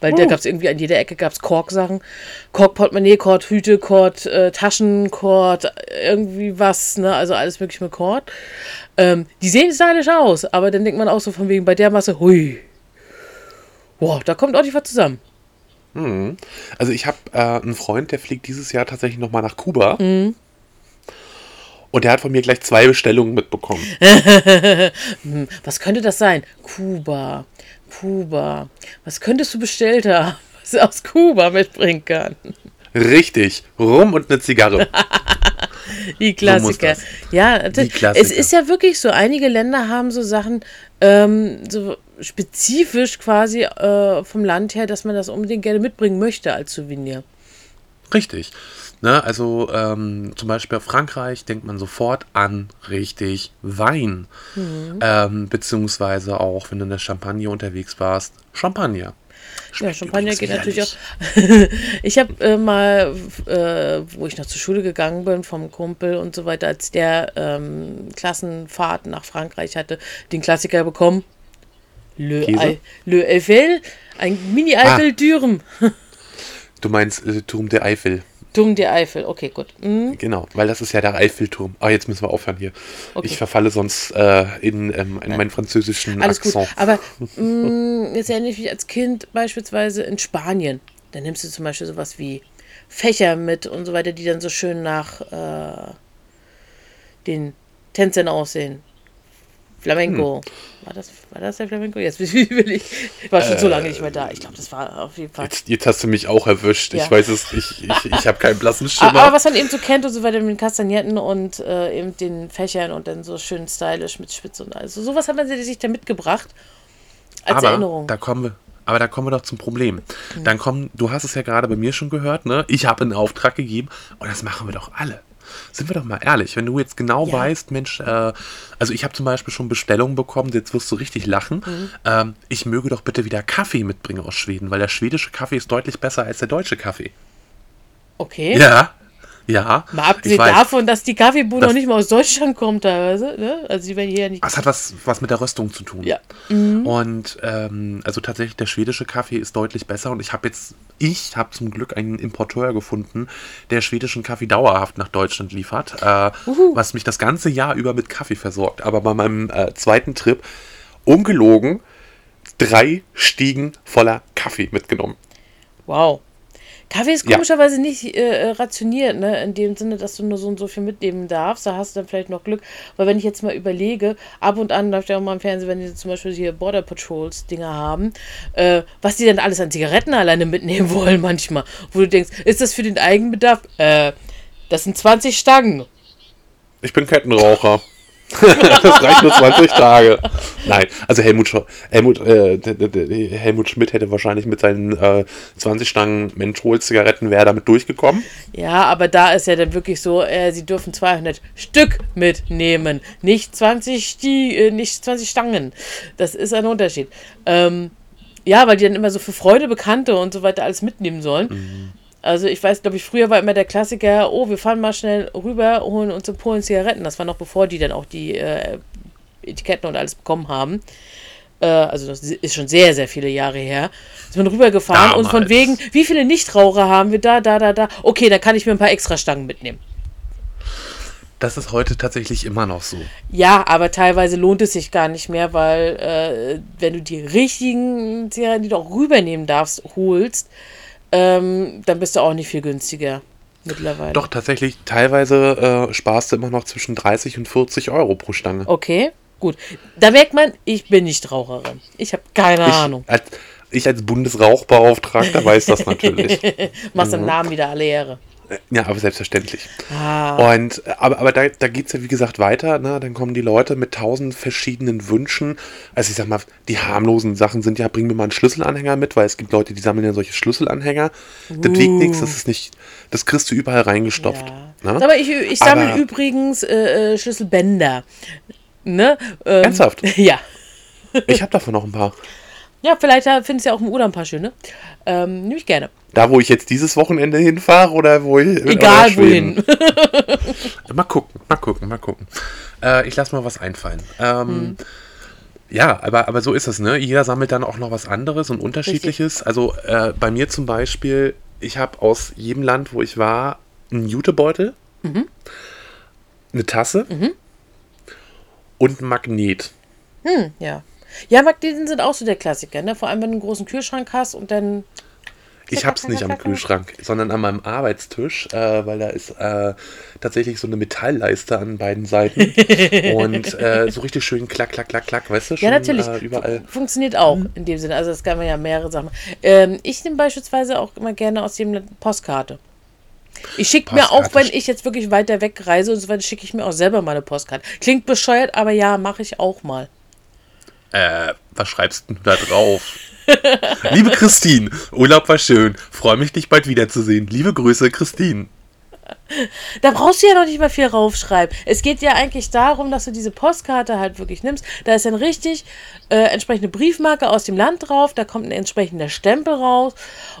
Weil da Oh. gab es irgendwie an jeder Ecke gab's Kork-Sachen. Kork-Portemonnaie, Kord-Hüte, Kord, äh, Taschen, Kord, irgendwie was, ne? Also alles mögliche mit Kord. Ähm, die sehen stylisch aus, aber dann denkt man auch so von wegen bei der Masse, hui. Boah, da kommt ordentlich was zusammen. Also ich habe äh, einen Freund, der fliegt dieses Jahr tatsächlich nochmal nach Kuba. Mhm. Und der hat von mir gleich zwei Bestellungen mitbekommen. Was könnte das sein? Kuba. Kuba. Was könntest du bestellt haben, was er aus Kuba mitbringen kann? Richtig. Rum und eine Zigarre. Die Klassiker. das. ja, das- Klassiker. es ist ja wirklich so, einige Länder haben so Sachen ähm, so spezifisch quasi äh, vom Land her, dass man das unbedingt gerne mitbringen möchte als Souvenir. Richtig. Ne, also ähm, zum Beispiel auf Frankreich denkt man sofort an richtig Wein. Mhm. Ähm, beziehungsweise auch, wenn du in der Champagne unterwegs warst, Champagner. Ja, Schmeckt Champagner übrigens geht natürlich auch. ich habe äh, mal, äh, wo ich noch zur Schule gegangen bin, vom Kumpel und so weiter, als der ähm, Klassenfahrt nach Frankreich hatte, den Klassiker bekommen. Le? Ei- Le Eiffel, ein mini eifel dürüm Du meinst äh, Turm der Eifel. Dumm der Eifel, okay, gut. Mhm. Genau, weil das ist ja der Eiffelturm. Ah, jetzt müssen wir aufhören hier. Okay. Ich verfalle sonst äh, in, ähm, in meinen französischen Alles gut. Akzent. Aber mh, jetzt erinnere ich mich als Kind beispielsweise in Spanien. Da nimmst du zum Beispiel sowas wie Fächer mit und so weiter, die dann so schön nach äh, den Tänzern aussehen. Flamenco. Hm. War, das, war das der Flamenco? Jetzt will ich. War schon so lange nicht mehr da. Ich glaube, das war auf jeden Fall. Jetzt, jetzt hast du mich auch erwischt. Ja. Ich weiß es, ich, ich, ich habe keinen blassen Aber, aber Schimmer. was man eben so kennt und so weiter mit den Kastagnetten und äh, eben den Fächern und dann so schön stylisch mit Spitze und alles. So sowas hat man sich da mitgebracht. Als aber Erinnerung. Hm. da kommen wir. Aber da kommen wir doch zum Problem. Dann kommen, du hast es ja gerade bei mir schon gehört, ne? Ich habe einen Auftrag gegeben und das machen wir doch alle. Sind wir doch mal ehrlich, wenn du jetzt genau Ja. weißt, Mensch, äh, also ich habe zum Beispiel schon Bestellungen bekommen, jetzt wirst du richtig lachen. Mhm. Ähm, ich möge doch bitte wieder Kaffee mitbringen aus Schweden, weil der schwedische Kaffee ist deutlich besser als der deutsche Kaffee. Okay. Ja, ja. Mal abgesehen ich weiß. davon, dass die Kaffeebohne Das- noch nicht mal aus Deutschland kommt teilweise. Ne? Also die werden hier ja nicht. Das hat was, was mit der Röstung zu tun. Ja. Und ähm, also tatsächlich der schwedische Kaffee ist deutlich besser und ich habe jetzt, ich habe zum Glück einen Importeur gefunden, der schwedischen Kaffee dauerhaft nach Deutschland liefert, äh, was mich das ganze Jahr über mit Kaffee versorgt. Aber bei meinem äh, zweiten Trip, ungelogen, drei Stiegen voller Kaffee mitgenommen. Wow. Kaffee ist Ja. komischerweise nicht äh, rationiert, ne? In dem Sinne, dass du nur so und so viel mitnehmen darfst. Da hast du dann vielleicht noch Glück. Weil wenn ich jetzt mal überlege, ab und an läuft ja auch mal im Fernsehen, wenn die zum Beispiel hier Border Patrols Dinger haben, äh, was die dann alles an Zigaretten alleine mitnehmen wollen manchmal. Wo du denkst, ist das für den Eigenbedarf? Äh, das sind 20 Stangen. Ich bin Kettenraucher. das reicht nur 20 Tage. Nein, also Helmut, Sch- Helmut, äh, Helmut Schmidt hätte wahrscheinlich mit seinen äh, 20 Stangen Menthol-Zigaretten wäre damit durchgekommen. Ja, aber da ist ja dann wirklich so, äh, sie dürfen 200 Stück mitnehmen, nicht 20, Sti äh, nicht 20 Stangen. Das ist ein Unterschied. Ähm, ja, weil die dann immer so für Freunde, Bekannte und so weiter alles mitnehmen sollen. Also ich weiß, glaube ich, früher war immer der Klassiker, oh, wir fahren mal schnell rüber, holen uns in Polen Zigaretten. Das war noch bevor die dann auch die äh, Etiketten und alles bekommen haben. Äh, also das ist schon sehr, sehr viele Jahre her. Ist man rübergefahren und von wegen, wie viele Nichtraucher haben wir da, da, da, da. Okay, dann kann ich mir ein paar extra Stangen mitnehmen. Das ist heute tatsächlich immer noch so. Ja, aber teilweise lohnt es sich gar nicht mehr, weil äh, wenn du die richtigen Zigaretten, die du auch rübernehmen darfst, holst, ähm, dann bist du auch nicht viel günstiger mittlerweile. Doch, tatsächlich, teilweise äh, sparst du immer noch zwischen 30 und 40 Euro pro Stange. Okay, gut. Da merkt man, ich bin nicht Raucherin. Ich habe keine Ahnung. Ich als, ich als Bundesrauchbeauftragter weiß das natürlich. Machst im Namen wieder alle Ehre. Ja, aber selbstverständlich. Ah, Und, aber, aber da, da geht es ja, wie gesagt, weiter. Ne? Dann kommen die Leute mit tausend verschiedenen Wünschen. Also ich sag mal, die harmlosen Sachen sind ja, bring mir mal einen Schlüsselanhänger mit, weil es gibt Leute, die sammeln ja solche Schlüsselanhänger. Das wiegt nichts, das ist nicht, das kriegst du überall reingestopft. ja. Ne? Aber ich, ich sammle übrigens äh, äh, Schlüsselbänder. Ne? Ähm, Ernsthaft? Ja. Ich habe davon noch ein paar. Ja, vielleicht äh, findest du ja auch im Urlaub ein paar schöne. Ähm, nehme ich gerne. Da, wo ich jetzt dieses Wochenende hinfahre oder wo ich. Egal wohin. Mal gucken, mal gucken, mal gucken. Äh, ich lasse mal was einfallen. Ähm, Ja, aber, aber so ist es, ne? Jeder sammelt dann auch noch was anderes und unterschiedliches. Also äh, bei mir zum Beispiel, ich habe aus jedem Land, wo ich war, einen Jutebeutel, eine Tasse und ein Magnet. Ja. Ja, Magneten sind auch so der Klassiker, ne? Vor allem, wenn du einen großen Kühlschrank hast und dann. Ich hab's nicht am Kühlschrank, sondern an meinem Arbeitstisch, äh, weil da ist äh, tatsächlich so eine Metallleiste an beiden Seiten und äh, so richtig schön klack, klack, klack, klack, weißt du? Schon, Ja, natürlich. Äh, überall. Funktioniert auch in dem Sinne. Also das kann man ja mehrere Sachen. Ähm, ich nehme beispielsweise auch immer gerne aus dem Postkarte. Ich schicke mir auch, wenn ich jetzt wirklich weiter weg reise und so weiter, schicke ich mir auch selber mal eine Postkarte. Klingt bescheuert, aber ja, mache ich auch mal. Äh, was schreibst du da drauf? Liebe Christine, Urlaub war schön. Freue mich, dich bald wiederzusehen. Liebe Grüße, Christine. Da brauchst du ja noch nicht mal viel raufschreiben. Es geht ja eigentlich darum, dass du diese Postkarte halt wirklich nimmst. Da ist dann richtig äh, entsprechende Briefmarke aus dem Land drauf, da kommt ein entsprechender Stempel raus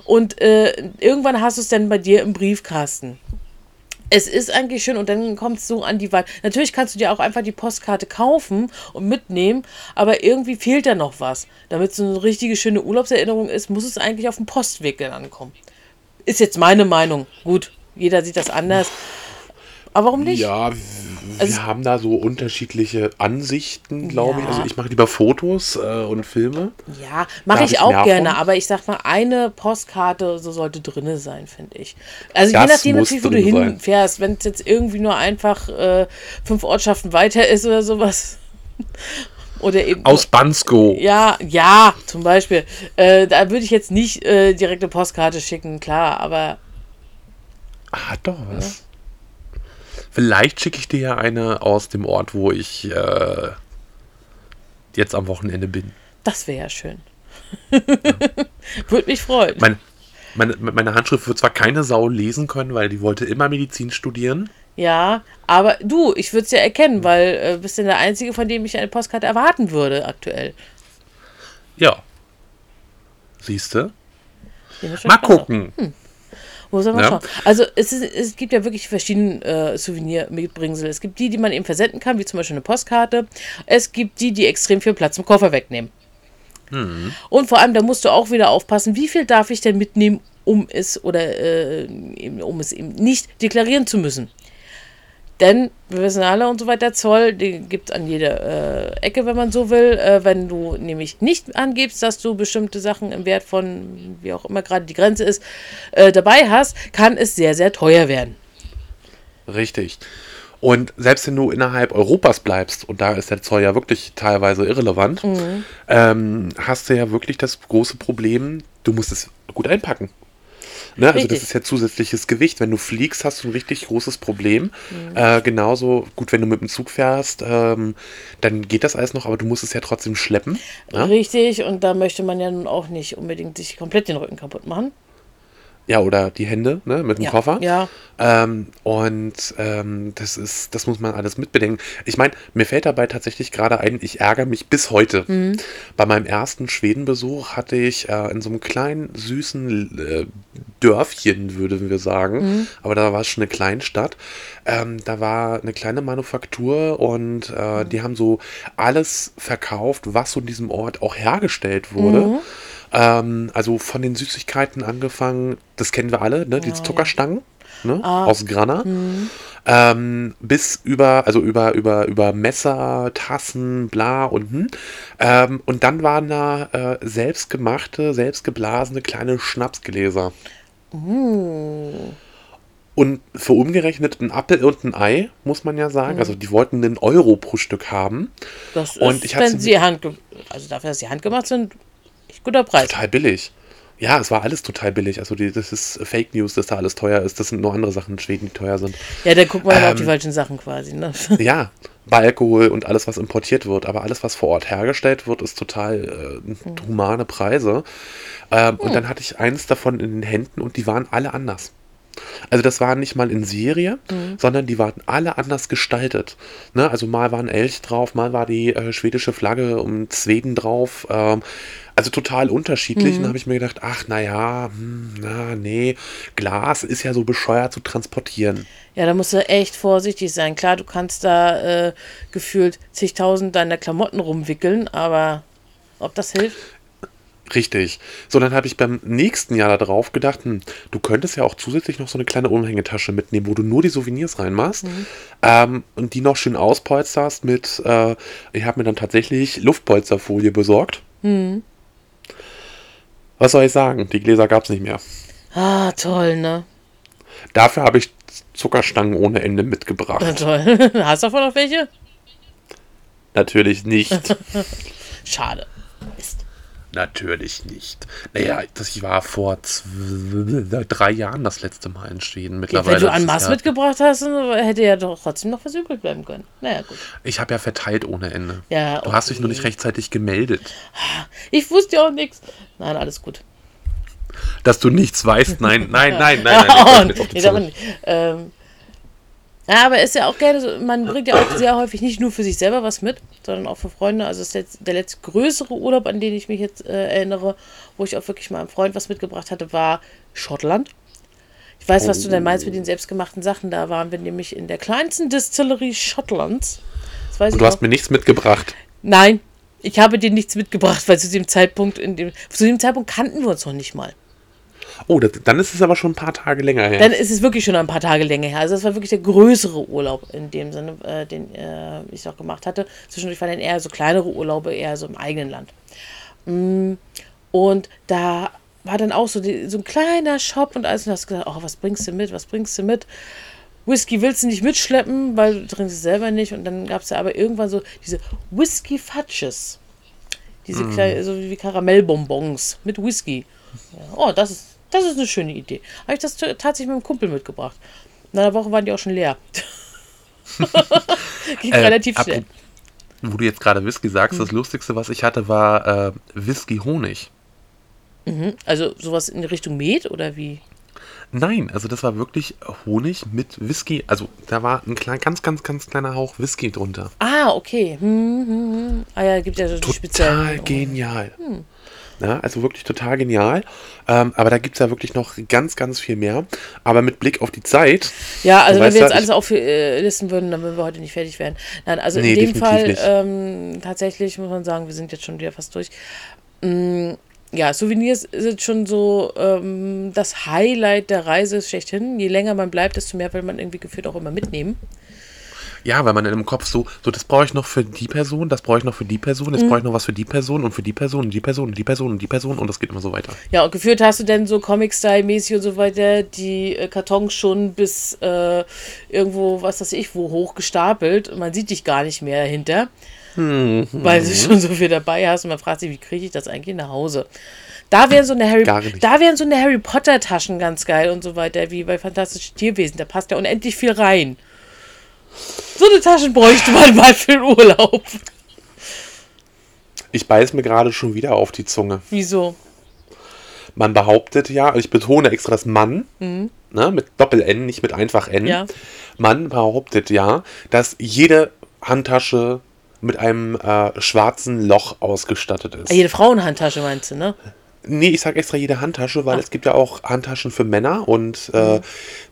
und äh, irgendwann hast du es dann bei dir im Briefkasten. Es ist eigentlich schön und dann kommt es so an die Wand. Natürlich kannst du dir auch einfach die Postkarte kaufen und mitnehmen, aber irgendwie fehlt da noch was. Damit es eine richtige schöne Urlaubserinnerung ist, muss es eigentlich auf dem Postweg ankommen. Ist jetzt meine Meinung. Gut, jeder sieht das anders. Aber warum nicht? Ja, wir Also- haben da so unterschiedliche Ansichten, glaube ich. Ja. Also ich mache lieber Fotos äh, und Filme. Ja, mache ich ich auch gerne, von. aber ich sag mal, eine Postkarte so sollte drinne sein, finde ich. Also je Das nachdem muss natürlich, wo du drin hinfährst, wenn es jetzt irgendwie nur einfach äh, fünf Ortschaften weiter ist oder sowas. Oder eben. Aus Bansko. ja, ja, zum Beispiel. Äh, da würde ich jetzt nicht äh, direkt eine Postkarte schicken, klar, aber Ah, doch was. Vielleicht schicke ich dir ja eine aus dem Ort, wo ich äh, jetzt am Wochenende bin. das wäre ja schön. Würde mich freuen. Mein, meine, meine Handschrift wird zwar keine Sau lesen können, weil die wollte immer Medizin studieren. Ja, aber du, ich würde es ja erkennen, weil äh, bist denn der Einzige, von dem ich eine Postkarte erwarten würde aktuell. Ja. Siehst du? Mal gucken. Muss man mal Ja. schauen. Also es, ist, es gibt ja wirklich verschiedene äh, Souvenir-Mitbringsel. Es gibt die, die man eben versenden kann, wie zum Beispiel eine Postkarte. Es gibt die, die extrem viel Platz im Koffer wegnehmen. Und vor allem, da musst du auch wieder aufpassen, wie viel darf ich denn mitnehmen, um es oder äh, um es eben nicht deklarieren zu müssen. Denn wir wissen alle und so weiter, Zoll, den gibt es an jeder äh, Ecke, wenn man so will. Äh, wenn du nämlich nicht angibst, dass du bestimmte Sachen im Wert von, wie auch immer gerade die Grenze ist, äh, dabei hast, kann es sehr, sehr teuer werden. Richtig. Und selbst wenn du innerhalb Europas bleibst, und da ist der Zoll ja wirklich teilweise irrelevant, Mhm. ähm, hast du ja wirklich das große Problem, du musst es gut einpacken. Ne? Also das ist ja zusätzliches Gewicht. Wenn du fliegst, hast du ein richtig großes Problem. Mhm. Äh, genauso gut, wenn du mit dem Zug fährst, ähm, dann geht das alles noch, aber du musst es ja trotzdem schleppen. Ja, Richtig, und da möchte man ja nun auch nicht unbedingt sich komplett den Rücken kaputt machen. Ja oder die Hände ne? mit dem Ja, Koffer. ja. Ähm, und ähm, das ist, das muss man alles mitbedenken. Ich meine, mir fällt dabei tatsächlich gerade ein, ich ärgere mich bis heute. Mhm. Bei meinem ersten Schwedenbesuch hatte ich äh, in so einem kleinen, süßen äh, Dörfchen, würden wir sagen, Mhm. aber da war es schon eine Kleinstadt. Ähm, da war eine kleine Manufaktur und äh, die haben so alles verkauft, was so in diesem Ort auch hergestellt wurde. Mhm. Ähm, also von den Süßigkeiten angefangen, das kennen wir alle, ne? Diese ja. Zuckerstangen ne? Ah. aus Grana. Ähm, bis über, also über, über, über Messer, Tassen, bla und hm. Ähm, und dann waren da äh, selbstgemachte, selbstgeblasene kleine Schnapsgläser. Und für umgerechnet ein Apfel und ein Ei, muss man ja sagen. Also die wollten einen Euro pro Stück haben. Das Und ist, ich hab's wenn sie handge also dafür, dass sie handgemacht sind, guter Preis. Total billig. Ja, es war alles total billig. Also die, das ist Fake News, dass da alles teuer ist. Das sind nur andere Sachen in Schweden, die teuer sind. Ja, dann guckt man ähm, auf die falschen Sachen quasi. Ne? Ja, bei Alkohol und alles, was importiert wird. Aber alles, was vor Ort hergestellt wird, ist total äh, humane Preise. Ähm, Und dann hatte ich eins davon in den Händen und die waren alle anders. Also das waren nicht mal in Serie, sondern die waren alle anders gestaltet. Ne? Also mal war ein Elch drauf, mal war die äh, schwedische Flagge um Schweden drauf. Ähm, also total unterschiedlich. Und da habe ich mir gedacht, ach naja, hm, na nee, Glas ist ja so bescheuert zu transportieren. Ja, da musst du echt vorsichtig sein. Klar, du kannst da äh, gefühlt zigtausend deiner Klamotten rumwickeln, aber ob das hilft? Richtig. So, dann habe ich beim nächsten Jahr darauf gedacht, hm, du könntest ja auch zusätzlich noch so eine kleine Umhängetasche mitnehmen, wo du nur die Souvenirs reinmachst ähm, und die noch schön auspolsterst mit, äh, ich habe mir dann tatsächlich Luftpolsterfolie besorgt. Was soll ich sagen? Die Gläser gab es nicht mehr. Ah, toll, ne? Dafür habe ich Zuckerstangen ohne Ende mitgebracht. Na toll. Hast du davon noch welche? Natürlich nicht. Schade. Mist. Natürlich nicht. Naja, das war vor zwei, drei Jahren das letzte Mal in Schweden. Mittlerweile wenn du an Maß ja, mitgebracht hast, hätte ja doch trotzdem noch übrig bleiben können. Naja, gut. Ich habe ja verteilt ohne Ende. Ja, Du hast dich nur okay. nicht rechtzeitig gemeldet. Ich wusste ja auch nichts. Nein, alles gut. Dass du nichts weißt. Nein, nein, nein, nein, nein. oh, nee, darf nicht. Ähm, aber ist ja auch gerne so, man bringt ja auch sehr häufig nicht nur für sich selber was mit, sondern auch für Freunde. Also das letzt, der letzte größere Urlaub, an den ich mich jetzt äh, erinnere, wo ich auch wirklich mal einem Freund was mitgebracht hatte, war Schottland. Ich weiß, was du denn meinst mit den selbstgemachten Sachen. Da waren wir nämlich in der kleinsten Distillerie Schottlands. Und du hast mir nichts mitgebracht. Nein, ich habe dir nichts mitgebracht, weil zu dem Zeitpunkt, in dem, zu dem Zeitpunkt kannten wir uns noch nicht mal. Oh, das, dann ist es aber schon ein paar Tage länger her. Dann ist es wirklich schon ein paar Tage länger her. Also das war wirklich der größere Urlaub in dem Sinne, äh, den äh, ich auch gemacht hatte. Zwischendurch waren dann eher so kleinere Urlaube, eher so im eigenen Land. Mm, Und da war dann auch so, die, so ein kleiner Shop und alles. Und hast gesagt, oh, was bringst du mit, was bringst du mit? Whisky willst du nicht mitschleppen, weil du trinkst es selber nicht. Und dann gab es ja aber irgendwann so diese Whisky Fudges. Diese kleinen, so wie Karamellbonbons mit Whisky. Ja, oh, das ist, das ist eine schöne Idee. Habe ich das tatsächlich mit dem Kumpel mitgebracht. Nach einer Woche waren die auch schon leer. Ging Äh, relativ schnell. Hm. Wo du jetzt gerade Whisky sagst, das Lustigste, was ich hatte, war äh, Whisky-Honig. Also sowas in Richtung Met oder wie? Nein, also das war wirklich Honig mit Whisky. Also da war ein klein, ganz, ganz, ganz kleiner Hauch Whisky drunter. Ah, okay. Hm, hm, hm. Ah ja, gibt ja so Total speziellen. genial. Ja, also wirklich total genial. Ähm, aber da gibt es ja wirklich noch ganz, ganz viel mehr. Aber mit Blick auf die Zeit. Ja, also wenn wir jetzt ja, alles auf äh, würden, dann würden wir heute nicht fertig werden. Nein, also Nee, in dem Fall ähm, tatsächlich muss man sagen, wir sind jetzt schon wieder fast durch. Ja, Souvenirs sind schon so ähm, das Highlight der Reise schlechthin. Je länger man bleibt, desto mehr will man irgendwie gefühlt auch immer mitnehmen. Ja, weil man im Kopf so, so das brauche ich noch für die Person, das brauche ich noch für die Person, Mhm. jetzt brauche ich noch was für die Person und für die Person und die Person und die Person und die Person und das geht immer so weiter. Ja, und geführt hast du denn so Comic-Style-mäßig und so weiter die äh, Kartons schon bis äh, irgendwo, was weiß ich, wo hoch gestapelt und man sieht dich gar nicht mehr dahinter, weil du schon so viel dabei hast und man fragt sich, wie kriege ich das eigentlich nach Hause? Da wären so eine Harry, da wären so eine Harry Potter Taschen ganz geil und so weiter, wie bei Fantastische Tierwesen. Da passt ja unendlich viel rein. So eine Taschen bräuchte man mal für den Urlaub. Ich beiß mir gerade schon wieder auf die Zunge. Wieso? Man behauptet ja, ich betone extra das Mann, ne, mit Doppel-N, nicht mit einfach N. Mhm. Ja. Man behauptet ja, dass jede Handtasche mit einem äh, schwarzen Loch ausgestattet ist. Jede Frauenhandtasche meinst du, ne? Nee, ich sag extra jede Handtasche, weil Ah. es gibt ja auch Handtaschen für Männer und äh,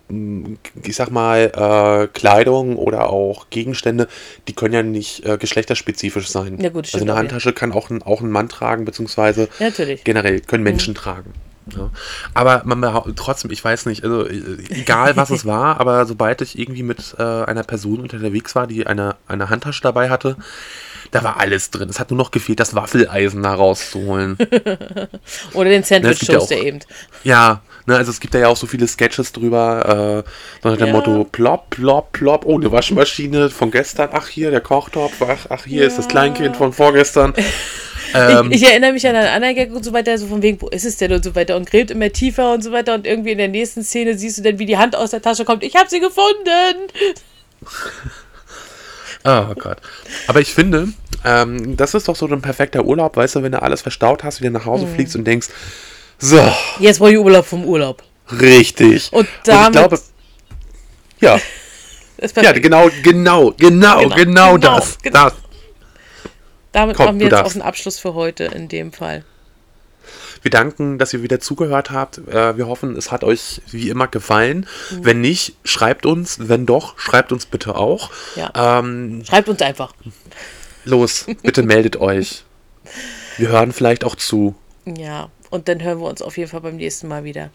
Mhm. ich sag mal, äh, Kleidung oder auch Gegenstände, die können ja nicht äh, geschlechterspezifisch sein. Ja, gut, also stimmt eine auch, ja. Handtasche kann auch ein, auch ein Mann tragen, beziehungsweise Ja, generell können Menschen tragen. Ja. Aber man trotzdem, ich weiß nicht, also äh, egal was es war, aber sobald ich irgendwie mit äh, einer Person unterwegs war, die eine, eine Handtasche dabei hatte, da war alles drin. Es hat nur noch gefehlt, das Waffeleisen da rauszuholen. Oder den Ne, es gibt ja Sandwich-Toaster eben. Ja, ne, also es gibt da ja auch so viele Sketches drüber, äh, nach dem Ja. Motto, plopp, plopp, plopp, oh, eine Waschmaschine von gestern, ach hier, der Kochtopf, ach, ach hier ist das Ja. Kleinkind von vorgestern. ähm, ich, ich erinnere mich an einen anderen Gag und so weiter, so von wegen, wo ist es denn und so weiter und gräbt immer tiefer und so weiter und irgendwie in der nächsten Szene siehst du dann, wie die Hand aus der Tasche kommt, ich habe sie gefunden. oh Gott. Aber ich finde, ähm, das ist doch so ein perfekter Urlaub, weißt du, wenn du alles verstaut hast, wieder nach Hause Mhm. fliegst und denkst, so, Jetzt war ich Urlaub vom Urlaub. richtig. Und ich damit- glaube, ja, Das ist ja, perfekt. genau, genau, genau, Genau, genau, genau, das, genau. das. Damit komm, machen du wir jetzt darfst. auch einen Abschluss für heute in dem Fall. Wir danken, dass ihr wieder zugehört habt. Äh, wir hoffen, es hat euch wie immer gefallen. Mhm. Wenn nicht, schreibt uns. Wenn doch, schreibt uns bitte auch. Ja. Ähm, Schreibt uns einfach. los, bitte meldet euch. Wir hören vielleicht auch zu. Ja, und dann hören wir uns auf jeden Fall beim nächsten Mal wieder.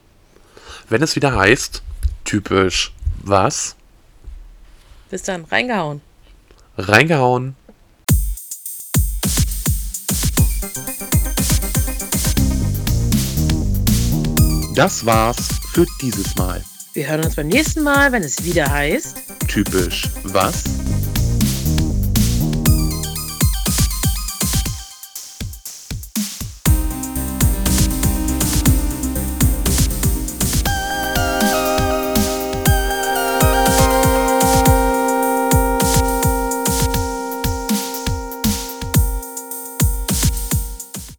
Wenn es wieder heißt, typisch, was? Bis dann, reingehauen. Reingehauen. Das war's für dieses Mal. Wir hören uns beim nächsten Mal, wenn es wieder heißt. Typisch was?